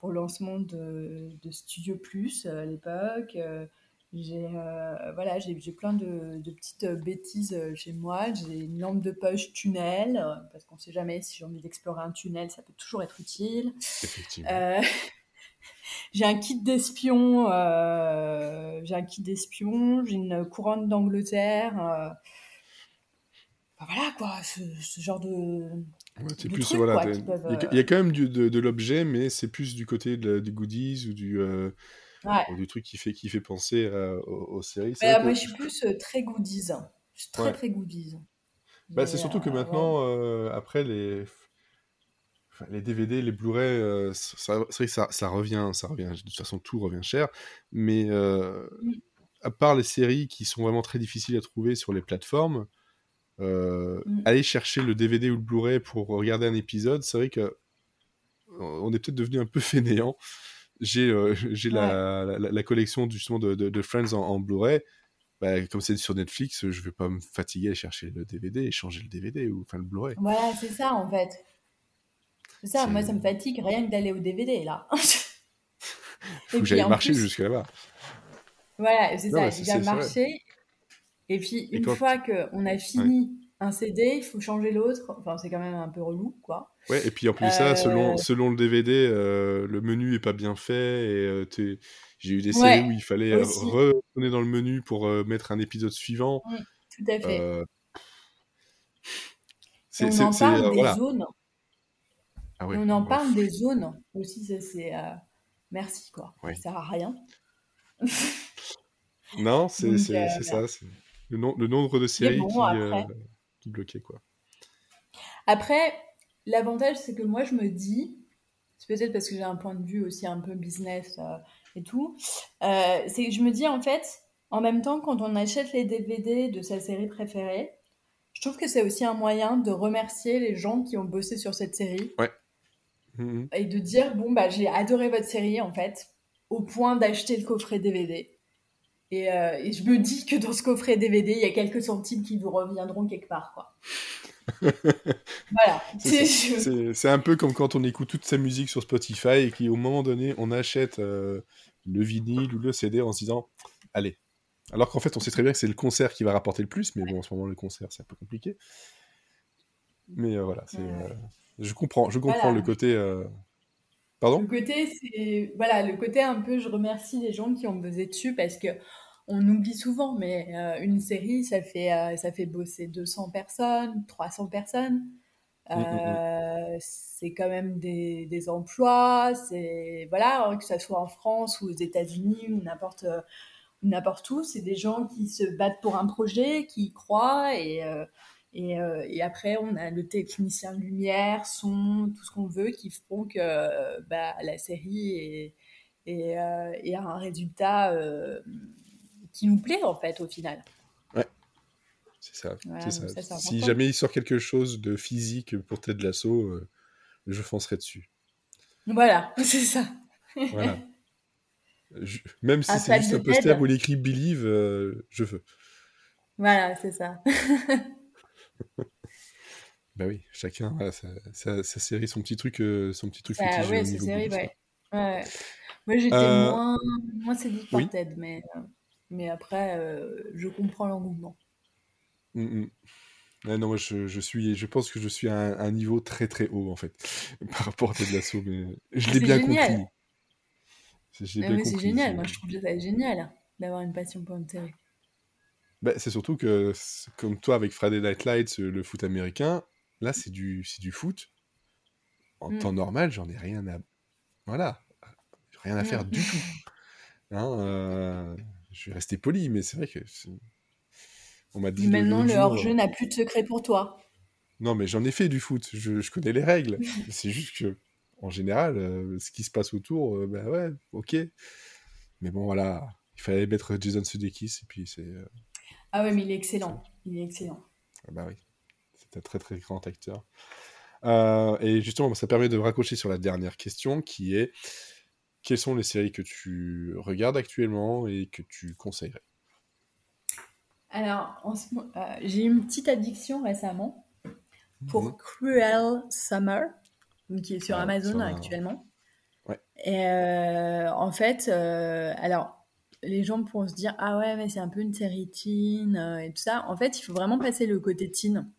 au lancement de, Studio Plus euh, à l'époque. Euh, j'ai euh, voilà, j'ai plein de, petites bêtises chez moi. J'ai une lampe de poche tunnel, parce qu'on ne sait jamais si j'ai envie d'explorer un tunnel, ça peut toujours être utile. Effectivement. j'ai un kit d'espion, j'ai un kit d'espion, j'ai une couronne d'Angleterre. voilà quoi, ce, genre de, plus, voilà, il, y a, quand même du, de, l'objet, mais c'est plus du côté de, du goodies ou du, euh, du truc qui fait, qui fait penser aux, séries. Bah, moi, je suis plus euh, très goodies. Je suis très, très goodies. Bah, c'est surtout que euh, maintenant, après, les, les DVD, les Blu-ray, c'est vrai que ça, ça, revient, ça revient. De toute façon, tout revient cher. Mais à part les séries qui sont vraiment très difficiles à trouver sur les plateformes, euh, mm. aller chercher le DVD ou le Blu-ray pour regarder un épisode, c'est vrai que on est peut-être devenu un peu fainéant. J'ai euh, j'ai la, la, collection justement de, de, Friends en, Blu-ray. Bah, comme c'est sur Netflix, je vais pas me fatiguer à chercher le DVD et changer le DVD ou enfin le Blu-ray. Voilà, c'est ça en fait. C'est ça, moi ça me fatigue rien que d'aller au DVD là. Faut que j'aille marcher jusque là-bas. Voilà, c'est ça, j'ai marché et puis, une fois qu'on a fini un CD, il faut changer l'autre. Enfin, c'est quand même un peu relou, quoi. Ouais, et puis en plus, ça, selon, euh, selon le DVD, euh, le menu est pas bien fait. Et euh, j'ai eu des séries où il fallait retourner dans le menu pour mettre un épisode suivant. tout à fait. on en parle des zones. Ah on en parle des zones aussi, ça c'est. Merci, quoi. Ça sert à rien. non, c'est ça le, nombre de séries euh, qui, bloquaient, quoi. Après, l'avantage, c'est que moi, je me dis, c'est peut-être parce que j'ai un point de vue aussi un peu business euh, et tout, euh, c'est que je me dis, en fait, en même temps, quand on achète les DVD de sa série préférée, je trouve que c'est aussi un moyen de remercier les gens qui ont bossé sur cette série. Ouais. Mhm. Et de dire, bon, bah, j'ai adoré votre série, en fait, au point d'acheter le coffret DVD. Euh, et, je me dis que dans ce coffret DVD, il y a quelques centimes qui vous reviendront quelque part. Quoi. voilà. C'est un peu comme quand on écoute toute sa musique sur Spotify et qu'au moment donné, on achète euh, le vinyle ou le CD en se disant Allez. Alors qu'en fait, on sait très bien que c'est le concert qui va rapporter le plus, mais bon, en ce moment, le concert, c'est un peu compliqué. Mais euh, voilà, je comprends, je comprends le côté Pardon? Le côté, c'est. Voilà, le côté un peu, je remercie les gens qui ont bossé dessus parce que on oublie souvent, mais euh, une série, ça fait, euh, ça fait bosser 200 personnes, 300 personnes. Mm, mm, mm. Euh, c'est quand même des, des emplois, c'est voilà, hein, que ça soit en France ou aux États-Unis ou n'importe n'importe où, c'est des gens qui se battent pour un projet, qui y croient et et, et, après, on a le technicien lumière, son, tout ce qu'on veut, qui font que bah, la série est, est, est un résultat qui nous plaît en fait au final. Ouais, c'est ça. c'est ça. si jamais il sort quelque chose de physique pour Ted Lasso, euh, je foncerai dessus. Voilà, c'est ça. voilà. Même si c'est juste un poster où il écrit Believe, euh, je veux. Voilà, c'est ça. bah oui, chacun a sa, série, son petit truc, euh, son petit truc bah, ouais, série, ouais. ouais. Moi, j'étais moins, moins séduite par Ted, mais. Mais après, euh, je comprends l'engouement. Mm, mm. non, moi, je, je, suis, je pense que je suis à un, niveau très très haut, en fait, par rapport à Ted Lasso, mais je l'ai bien compris. C'est génial, moi je trouve ça génial d'avoir une passion pour une série. Bah, c'est surtout que, comme toi avec Friday Night Lights, le foot américain, là c'est du, du foot. En mm. temps normal, j'en ai rien à. Voilà, rien à faire du tout. Hein, euh, je vais rester poli, mais c'est vrai que. On m'a dit. Maintenant, le, hors-jeu euh, n'a plus de secret pour toi. Non, mais j'en ai fait du foot. Je, connais les règles. c'est juste que, en général, euh, ce qui se passe autour, euh, ben ouais, ok. Mais bon, voilà. Il fallait mettre Jason Sudeikis et puis c'est. Ah ouais, mais il est excellent. Il est excellent. Ah bah oui. C'est un très très grand acteur. et justement, ça permet de raccrocher sur la dernière question qui est quelles sont les séries que tu regardes actuellement et que tu conseillerais? Alors, euh, j'ai eu une petite addiction récemment pour mhm. Cruel Summer, qui est sur ah, Amazon actuellement. Ouais. Et euh, en fait, euh, alors, les gens pourront se dire Ah ouais, mais c'est un peu une série teen et tout ça. En fait, il faut vraiment passer le côté teen.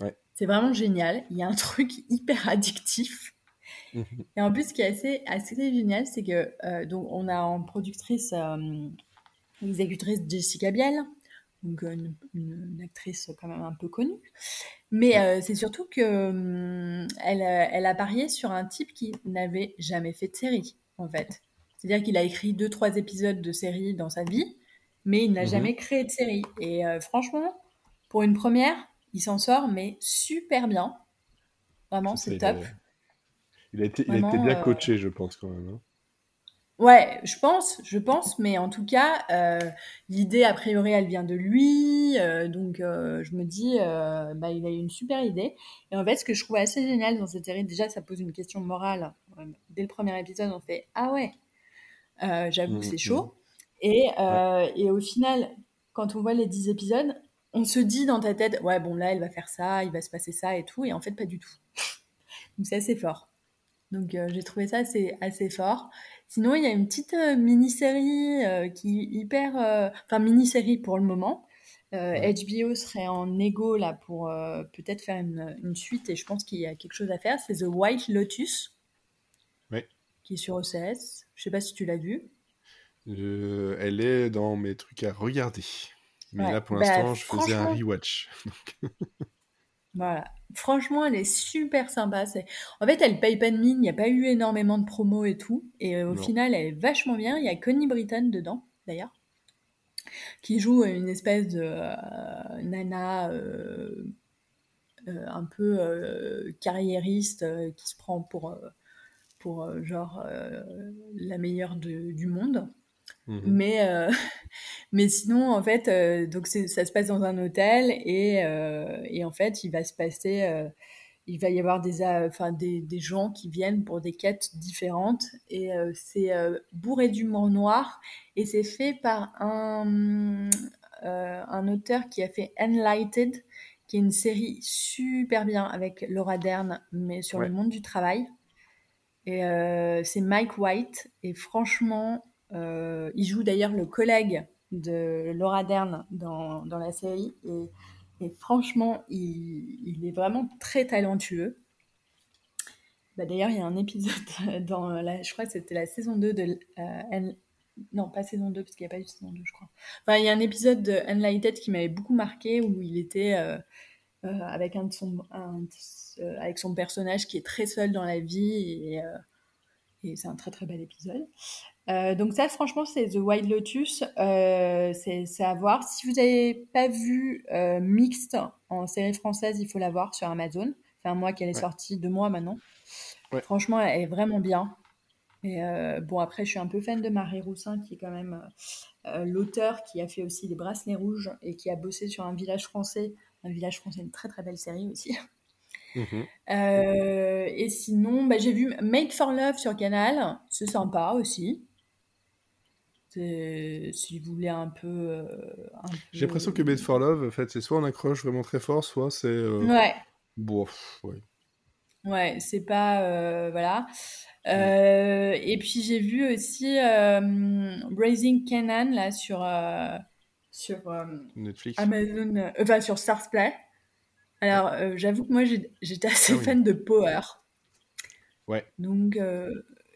Ouais. C'est vraiment génial. Il y a un truc hyper addictif. Mhm. Et en plus, ce qui est assez, assez génial, c'est que euh, donc on a en productrice euh, exécutrice Jessica Biel, donc euh, une, actrice quand même un peu connue. Mais c'est surtout que elle, elle a parié sur un type qui n'avait jamais fait de série, en fait. C'est-à-dire qu'il a écrit deux, trois épisodes de série dans sa vie, mais il n'a mhm. jamais créé de série. Et franchement, pour une première, il s'en sort, mais super bien. Vraiment, c'est top. Il a été, il a été bien euh, coaché, je pense, quand même. Hein. Ouais, je pense, je pense, mais en tout cas, euh, l'idée, a priori, elle vient de lui, euh, donc je me dis, bah, il a eu une super idée. Et en fait, ce que je trouve assez génial dans cette série, déjà, ça pose une question morale. Dès le premier épisode, on fait, ah ouais, j'avoue que c'est mmh, chaud. Mmh. Et, et au final, quand on voit les 10 épisodes, on se dit dans ta tête, ouais, bon, là, elle va faire ça, il va se passer ça et tout, et en fait, pas du tout. donc c'est assez fort. Donc euh, j'ai trouvé ça assez, assez fort. Sinon, il y a une petite euh, mini-série euh, qui est hyper... Enfin, mini-série pour le moment. HBO serait en égo là pour peut-être faire une, une, suite et je pense qu'il y a quelque chose à faire. C'est The White Lotus. Oui. Qui est sur OCS. Je sais pas si tu l'as vu. Elle est dans mes trucs à regarder. Mais là, pour bah, l'instant, je faisais un rewatch. Voilà. Franchement, elle est super sympa. En fait, elle paye pas de mine. Il n'y a pas eu énormément de promos et tout. Et euh, au final, elle est vachement bien. Il y a Connie Britton dedans, d'ailleurs, qui joue une espèce de euh, nana euh, un peu carriériste qui se prend pour, pour genre la meilleure du monde. Mmh mais, euh, mais sinon, en fait, euh, donc ça se passe dans un hôtel et, euh, et en fait, il va se passer, il va y avoir des, enfin, des, des, gens qui viennent pour des quêtes différentes et c'est bourré d'humour noir et c'est fait par un, un auteur qui a fait Enlightened, qui est une série super bien avec Laura Dern, mais sur le monde du travail. Et c'est Mike White et franchement, il joue d'ailleurs le collègue de Laura Dern dans, dans la série. Et, franchement, il, il, est vraiment très talentueux. Bah, D'ailleurs, il y a un épisode dans la, je crois que c'était la saison 2 de euh, non pas saison 2 parce qu'il n'y a pas eu saison 2 je crois. Enfin, il y a un épisode de Unlighted qui m'avait beaucoup marqué où il était euh, euh, avec un son avec son personnage qui est très seul dans la vie et, et c'est un très très bel épisode. Donc ça, franchement, c'est The Wild Lotus. c'est à voir. Si vous n'avez pas vu Mixed en série française, il faut la voir sur Amazon. Enfin, moi qu'elle est sortie deux mois maintenant. Franchement, elle est vraiment bien. Et euh, bon, après, je suis un peu fan de Marie Roussin, qui est quand même euh, l'auteur qui a fait aussi Les Bracelets Rouges et qui a bossé sur Un village français. Un village français, une très très belle série aussi. Mhm. Euh, et sinon, bah, j'ai vu Made for Love sur Canal. C'est sympa aussi. Si vous voulez un peu. J'ai l'impression que Made for Love, en fait, c'est soit on accroche vraiment très fort, soit c'est. Ouais. Bof, ouais. Ouais, c'est pas. Euh, voilà. Euh, et puis j'ai vu aussi euh, Raising Canaan là sur, sur Netflix. Amazon, enfin sur Stars Play. Alors j'avoue que moi j'étais assez ah fan de Power. Ouais. Donc,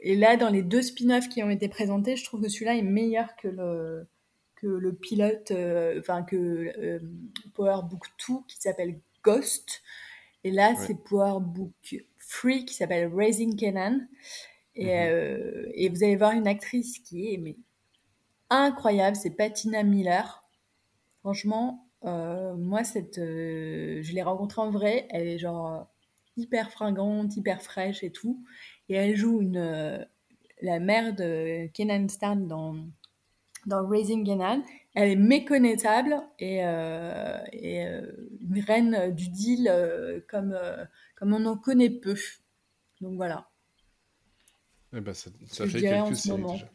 et là dans les deux spin-offs qui ont été présentés, je trouve que celui-là est meilleur que le, que le pilote, enfin que Power Book 2 qui s'appelle Ghost. Et là, c'est Power Book Free qui s'appelle Raising Canaan. Et, mhm. euh, et, vous allez voir une actrice qui est mais, incroyable, c'est Patina Miller. Franchement, euh, moi, cette, euh, je l'ai rencontrée en vrai. Elle est genre hyper fringante, hyper fraîche et tout. Et elle joue une, la mère de Kenan Stan dans, dans Raising Canaan elle est méconnaissable et, euh, et euh, une reine du deal euh, comme, comme on en connaît peu. Donc voilà. Eh ben, ça, ça fait quelques séries déjà.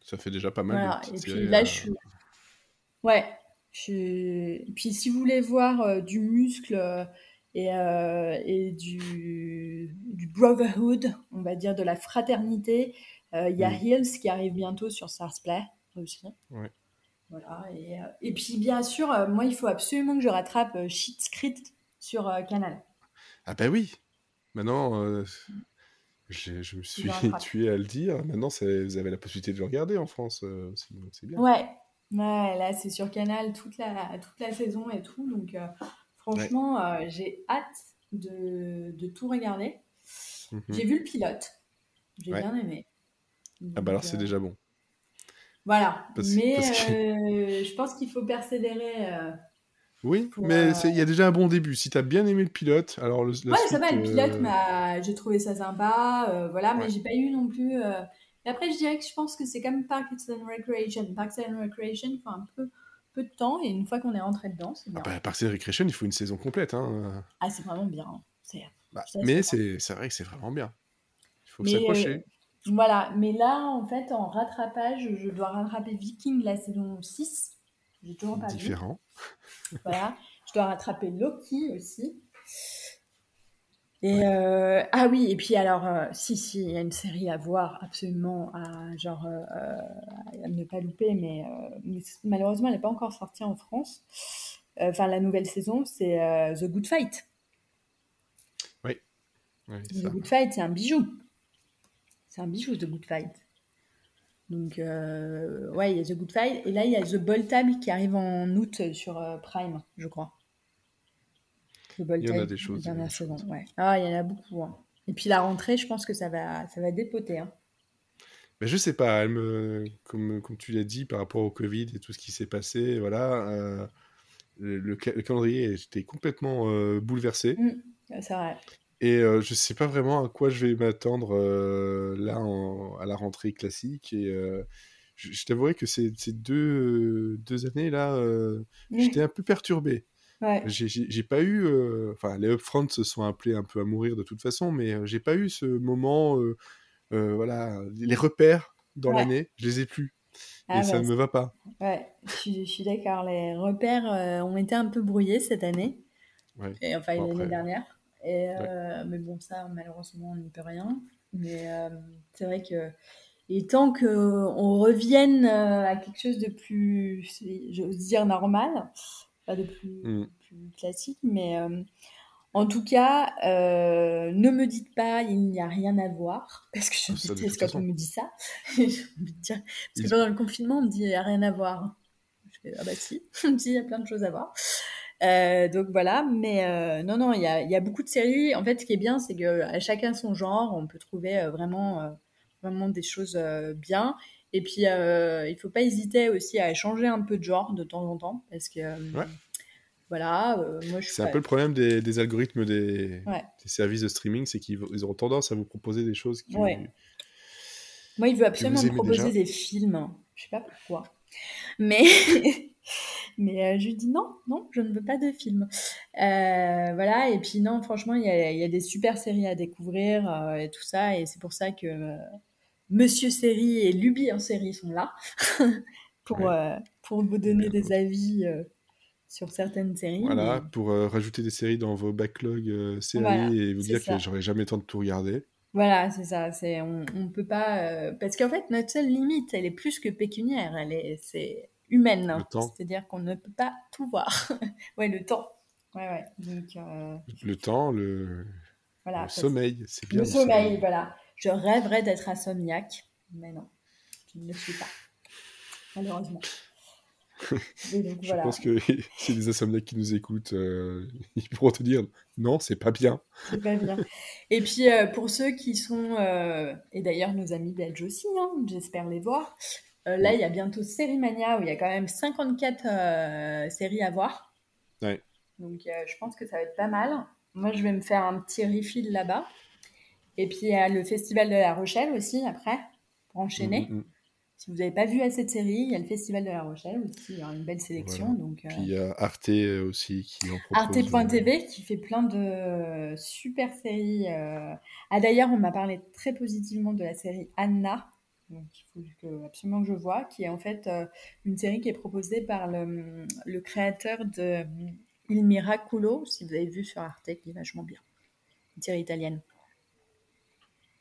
Ça fait déjà pas mal. De et puis là, je suis. Ouais. Je Puis si vous voulez voir du muscle et, et du, du, brotherhood, on va dire de la fraternité, il y a mm. Hills qui arrive bientôt sur Stars Play aussi. Ouais. Voilà, et, euh, et, puis bien sûr, euh, moi il faut absolument que je rattrape euh, Shit Script sur Canal. Ah bah oui, maintenant je, me suis tué à le dire, maintenant vous avez la possibilité de le regarder en France aussi, donc c'est bien. Ouais, ouais là c'est sur Canal toute la, toute la saison et tout, donc franchement j'ai hâte de, de, tout regarder. Mhm. J'ai vu le pilote, j'ai bien aimé. ah bah alors c'est déjà bon. Voilà. mais euh, je pense qu'il faut persévérer. Euh, oui, mais il y a déjà un bon début. Si tu as bien aimé le pilote, alors le. Ouais, ça va, le pilote, euh, j'ai trouvé ça sympa. voilà, mais j'ai pas eu non plus. Et après, je dirais que je pense que c'est comme Parks and Recreation. Parks and Recreation, il faut un peu, peu de temps, et une fois qu'on est rentré dedans, c'est bien. Ah bah, Parks and Recreation, il faut une saison complète. Hein. Ah, c'est vraiment bien. Bah, mais c'est vrai que c'est vraiment bien. Il faut s'accrocher. Voilà, mais là, en fait, en rattrapage, je dois rattraper Viking la saison 6. J'ai toujours pas Différent. Voilà, je dois rattraper Loki aussi. Et euh, ah oui, et puis alors, euh, si, si, il y a une série à voir absolument, à, genre, euh, à ne pas louper, mais, malheureusement, elle n'est pas encore sortie en France. Enfin, la nouvelle saison, c'est The Good Fight. Oui. The Good Fight, c'est un bijou. C'est un bijou, The Good Fight. Donc, ouais, il y a The Good Fight. Et là, il y a The Table qui arrive en août sur Prime, je crois. Il y en a des choses. Dernière saison, ouais. Ah, il y en a beaucoup. Hein. Et puis la rentrée, je pense que ça va, ça va dépoter. Hein. Mais je sais pas, elle me, comme, comme tu l'as dit, par rapport au Covid et tout ce qui s'est passé, voilà, euh, le, calendrier était complètement bouleversé. Mmh, c'est vrai. Et euh, je sais pas vraiment à quoi je vais m'attendre euh, là à la rentrée classique. Et euh, je, je t'avouerai que ces, ces deux, deux années-là, j'étais un peu perturbé. Ouais. J'ai pas eu. Enfin, les upfronts se sont appelés un peu à mourir de toute façon, mais j'ai pas eu ce moment. voilà, les repères dans l'année, je les ai plus. Ah et ça ne me va pas. Ouais, je suis, d'accord. Les repères ont été un peu brouillés cette année. Ouais. Et enfin, l'année dernière. Et, euh, Mais bon, ça, malheureusement, on n'y peut rien. Mais euh, c'est vrai que. Et tant qu'on revienne euh, à quelque chose de plus, j'ose dire, normal, pas de plus, mm. plus classique, mais En tout cas, euh, ne me dites pas il n'y a rien à voir, parce que je Ça, de déteste quand on me dit ça. Parce que pendant le confinement, on me dit il n'y a rien à voir. Je fais ah bah si, on me dit il y a plein de choses à voir. Euh, donc voilà, mais euh, non, non, il y a, il y a beaucoup de séries. En fait, ce qui est bien, c'est que à chacun son genre, on peut trouver euh, vraiment, euh, vraiment des choses euh, bien. Et puis, euh, il faut pas hésiter aussi à changer un peu de genre de temps en temps, parce que euh, Ouais. voilà, euh, moi je C'est un peu le problème des, des algorithmes des, Ouais. des services de streaming, c'est qu'ils ils auront tendance à vous proposer des choses qui. Ouais. Moi, il veut absolument me proposer déjà des films. Je sais pas pourquoi. Mais, mais euh, je lui dis non, non, je ne veux pas de film. Euh, voilà, et puis non, franchement, il y a, il y a des super séries à découvrir euh, et tout ça. Et c'est pour ça que Monsieur Série et Luby en série sont là pour, Ouais. euh, pour vous donner des avis euh, sur certaines séries. Voilà, mais- pour euh, rajouter des séries dans vos backlogs séries Voilà, et vous dire ça. que j'aurai jamais le temps de tout regarder. Voilà, c'est ça. C'est on, on peut pas euh, parce qu'en fait notre seule limite, elle est plus que pécuniaire. Elle est c'est humaine. Temps. C'est-à-dire qu'on ne peut pas tout voir. ouais, le temps. Ouais, ouais. Donc euh, Le temps, le, voilà. le sommeil, c'est bien. Le sommeil, voilà. Je rêverais d'être insomniaque, mais non, je ne le suis pas. Malheureusement. Donc Je voilà. pense que si des insomniaques qui nous écoutent, euh, ils pourront te dire non, c'est pas bien. C'est pas bien. Et puis euh, pour ceux qui sont, euh, et d'ailleurs nos amis belges aussi, hein, j'espère les voir, là il y a bientôt Série Mania où il y a quand même 54 euh, séries à voir. Ouais. Donc je pense que ça va être pas mal. Moi je vais me faire un petit refill là-bas. Et puis il y a le Festival de La Rochelle aussi après, pour enchaîner. Mm, mm. Si vous n'avez pas vu assez de séries, il y a le Festival de La Rochelle aussi, il y a une belle sélection. Voilà. Donc, euh, Puis il y a Arte euh, aussi qui en propose. euh, Arte.tv qui fait plein de super séries. euh. Ah d'ailleurs, on m'a parlé très positivement de la série Anna, donc il faut que, absolument que je vois, qui est en fait euh, une série qui est proposée par le, le créateur de euh, Il Miraculo, si vous avez vu sur Arte, qui est vachement bien. Une série italienne.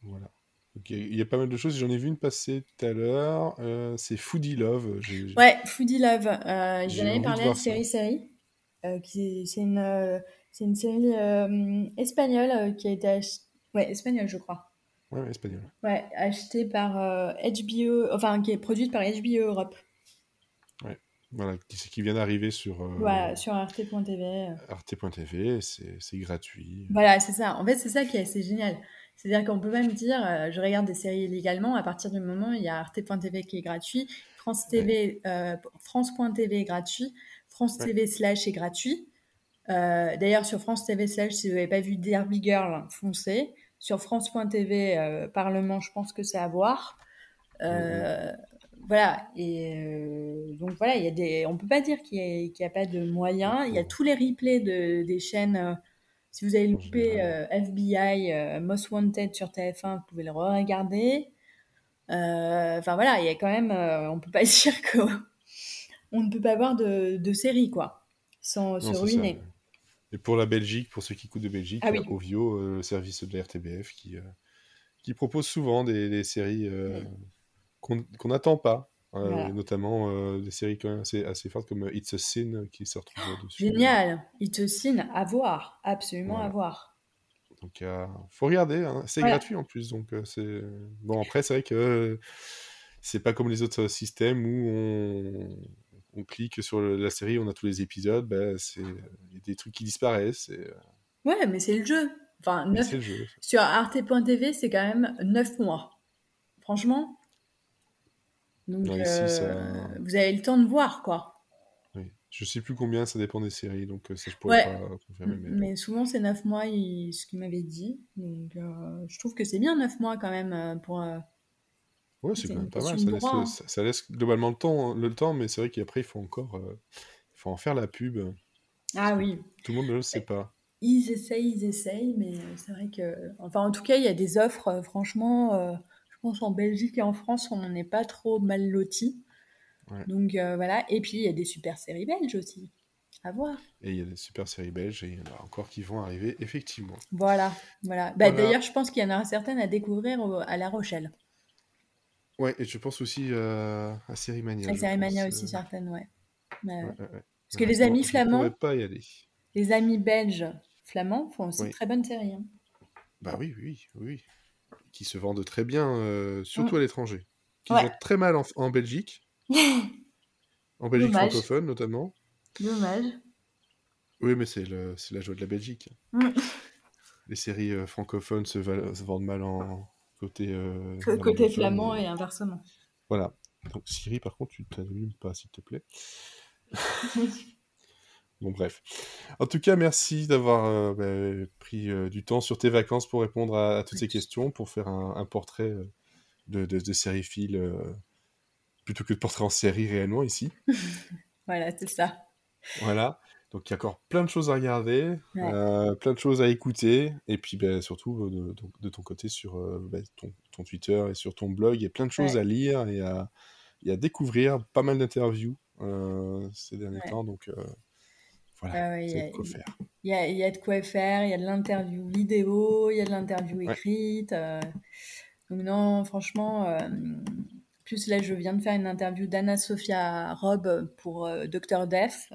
Voilà. Il y a- pas mal de choses. J'en ai vu une passer tout à l'heure. euh, c'est Foodie Love. J'ai- Ouais, Foodie Love. Euh, J'en avais de parlé à voir Série. Série. euh, qui c'est une euh, c'est une série espagnole qui a été achetée ouais espagnole je crois Ouais, ouais, espagnol. ouais achetée par HBO enfin qui est produite par HBO Europe Voilà, qui, qui vient d'arriver sur euh, voilà sur arte.tv arte.tv. C'est c'est gratuit. voilà c'est ça en fait c'est ça qui est assez génial c'est à dire qu'on peut même dire euh, je regarde des séries illégalement à partir du moment où il y a arte.tv qui est gratuit France TV euh, France.tv est gratuit France Ouais. TV slash est gratuit Euh, D'ailleurs, sur France TV slash, si vous n'avez pas vu Derby Girl, foncez. Sur France.tv, euh, Parlement, je pense que c'est à voir. Voilà. Et donc voilà, il y a des. On peut pas dire qu'il n'y a, pas de moyens. Il y a tous les replays de, des chaînes. Si vous avez loupé euh, FBI, euh, Most Wanted sur TF1, vous pouvez le re-regarder. Euh, Enfin voilà, il y a quand même. euh, on peut pas dire que on ne peut pas voir de, de série quoi, sans Non, se ça. ruiner. Et pour la Belgique, pour ceux qui écoutent de Belgique, Ah il y a oui. Ovio, le service de la RTBF, qui, qui propose souvent des, des séries qu'on qu'on n'attend pas. Euh, Voilà. Notamment euh, des séries quand même assez, assez fortes comme euh, It's a Sin qui se retrouve dessus. Génial, il te signe à voir, absolument Voilà. à voir. Donc, il faut regarder. hein. C'est Voilà. gratuit en plus. Donc, euh, c'est bon. Après, c'est vrai que euh, c'est pas comme les autres systèmes où on, on clique sur le- la série, on a tous les épisodes. Ben, c'est il y a des trucs qui disparaissent. et, Ouais, mais c'est le jeu. Enfin, mais neuf- c'est le jeu. sur arte.tv, c'est quand même 9 mois. Franchement. Donc, Ouais, ici, euh, ça- vous avez le temps de voir, quoi. Oui. Je sais plus combien, ça dépend des séries, donc euh, ça je pourrais Ouais. pas confirmer. Mais... Mais souvent, c'est 9 mois, il- ce qu'il m'avait dit. Donc, euh, je trouve que c'est bien 9 mois quand même pour. ouais, c'est quand même pas mal. Ça laisse, hein. ça, ça laisse globalement le temps, le temps mais c'est vrai qu'après il faut encore, euh, il faut en faire la pub. Ah oui. Tout le monde ne le sait pas. Ils essayent, ils essayent, mais c'est vrai que. Enfin, en tout cas, il y a des offres, franchement. euh, je pense en Belgique et en France, on n'est pas trop mal lotis. Ouais. Donc euh, voilà. Et puis, il y a des super séries belges aussi. À voir. Et il y a des super séries belges et il y en a encore qui vont arriver effectivement. Voilà. voilà. Bah, Voilà. D'ailleurs, je pense qu'il y en aura certaines à découvrir à La Rochelle. Ouais, et je pense aussi euh, à Série Mania. À Série Mania aussi, euh, certaines, ouais. Parce que les amis flamands, pourrais pas y aller. les amis belges flamands font aussi très bonne série. Hein. Bah oui, oui, oui. Qui se vendent très bien, surtout mm. à l'étranger. Qui se vendent très mal en, Belgique. en Belgique francophone, notamment. Dommage. Oui, mais c'est la joie de la Belgique. Mm. Les séries francophones se, vendent mal en côté... côté flamand et inversement. Voilà. Donc Siri, par contre, tu t'allumes pas, s'il te plaît. bon, bref. En tout cas, merci d'avoir euh, bah, pris euh, du temps sur tes vacances pour répondre à, toutes ces questions, pour faire un, portrait euh, de, de, de plutôt que de portrait en série réellement ici. voilà, c'est ça. Voilà. Donc il y a encore plein de choses à regarder, plein de choses à écouter, et puis bah, surtout de, ton côté sur bah, ton, ton, Twitter et sur ton blog, il y a plein de choses à lire et à, et à découvrir, pas mal d'interviews ces derniers temps. Donc euh, voilà, il y, a de quoi faire. Il y a, de quoi faire, il y a de l'interview vidéo, il y a de l'interview écrite. Euh. donc non, franchement, plus là, je viens de faire une interview d'Anna Sophia Robb pour Dr. Def.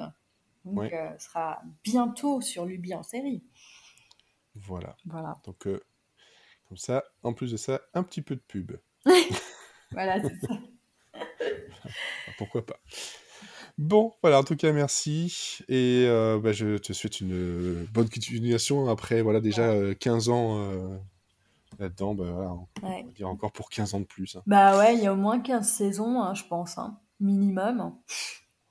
Donc, ce sera bientôt sur Luby en série. Voilà. voilà. Donc, comme ça, en plus de ça, un petit peu de pub. voilà, c'est ça. Pourquoi pas. Bon, voilà, en tout cas, merci. Et euh, bah, je te souhaite une bonne continuation après, voilà, déjà 15 euh, ans euh, là-dedans. Bah, voilà, on va dire encore pour 15 ans de plus. Hein. Bah ouais, il y a au moins 15 saisons, hein, je pense, hein. minimum.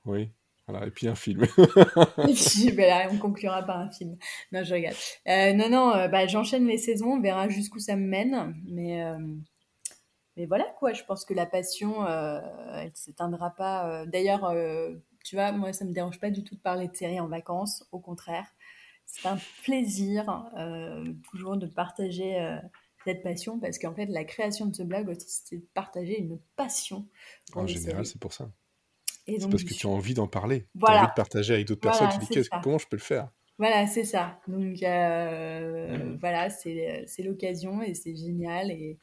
Oui, voilà, et puis un film. et puis, bah, on conclura par un film. Non, je regarde. non, non, bah, j'enchaîne les saisons, on verra jusqu'où ça me mène. Mais mais voilà quoi, je pense que la passion, euh, elle ne s'éteindra pas. Euh. D'ailleurs, euh, tu vois, moi, ça me dérange pas du tout de parler de séries en vacances. Au contraire, c'est un plaisir toujours de partager cette passion parce qu'en fait, la création de ce blog aussi, c'est de partager une passion. En général, c'est pour ça. C'est parce que tu as envie d'en parler. Tu as envie de partager avec d'autres personnes. Tu dis comment je peux le faire? Voilà, c'est ça. Donc voilà, c'est l'occasion et c'est génial. Et,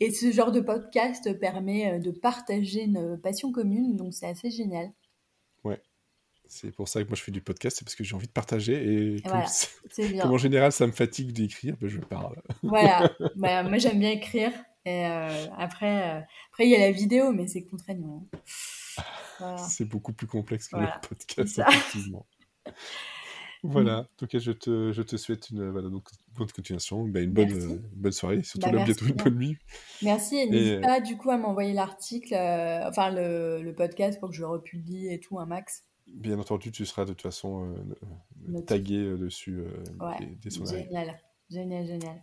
et ce genre de podcast permet euh, de partager une passion commune, donc c'est assez génial. Ouais. C'est pour ça que moi je fais du podcast, c'est parce que j'ai envie de partager et comme, en général ça me fatigue d'écrire, ben je parle. Voilà, bah, moi j'aime bien écrire. Et euh, après, euh, après il y a la vidéo, mais c'est contraignant. C'est beaucoup plus complexe que le podcast, effectivement. Voilà, en tout cas, je te, je te souhaite une donc, bonne continuation, bah, une, bonne, euh, bonne soirée, surtout bah, bientôt une bonne nuit. Merci, et n'hésite pas du coup à m'envoyer l'article, euh, enfin le, le, podcast pour que je le republie et tout, un max. Bien entendu, tu seras de toute façon euh, tagué dessus ouais, dès, dès Génial, génial, génial.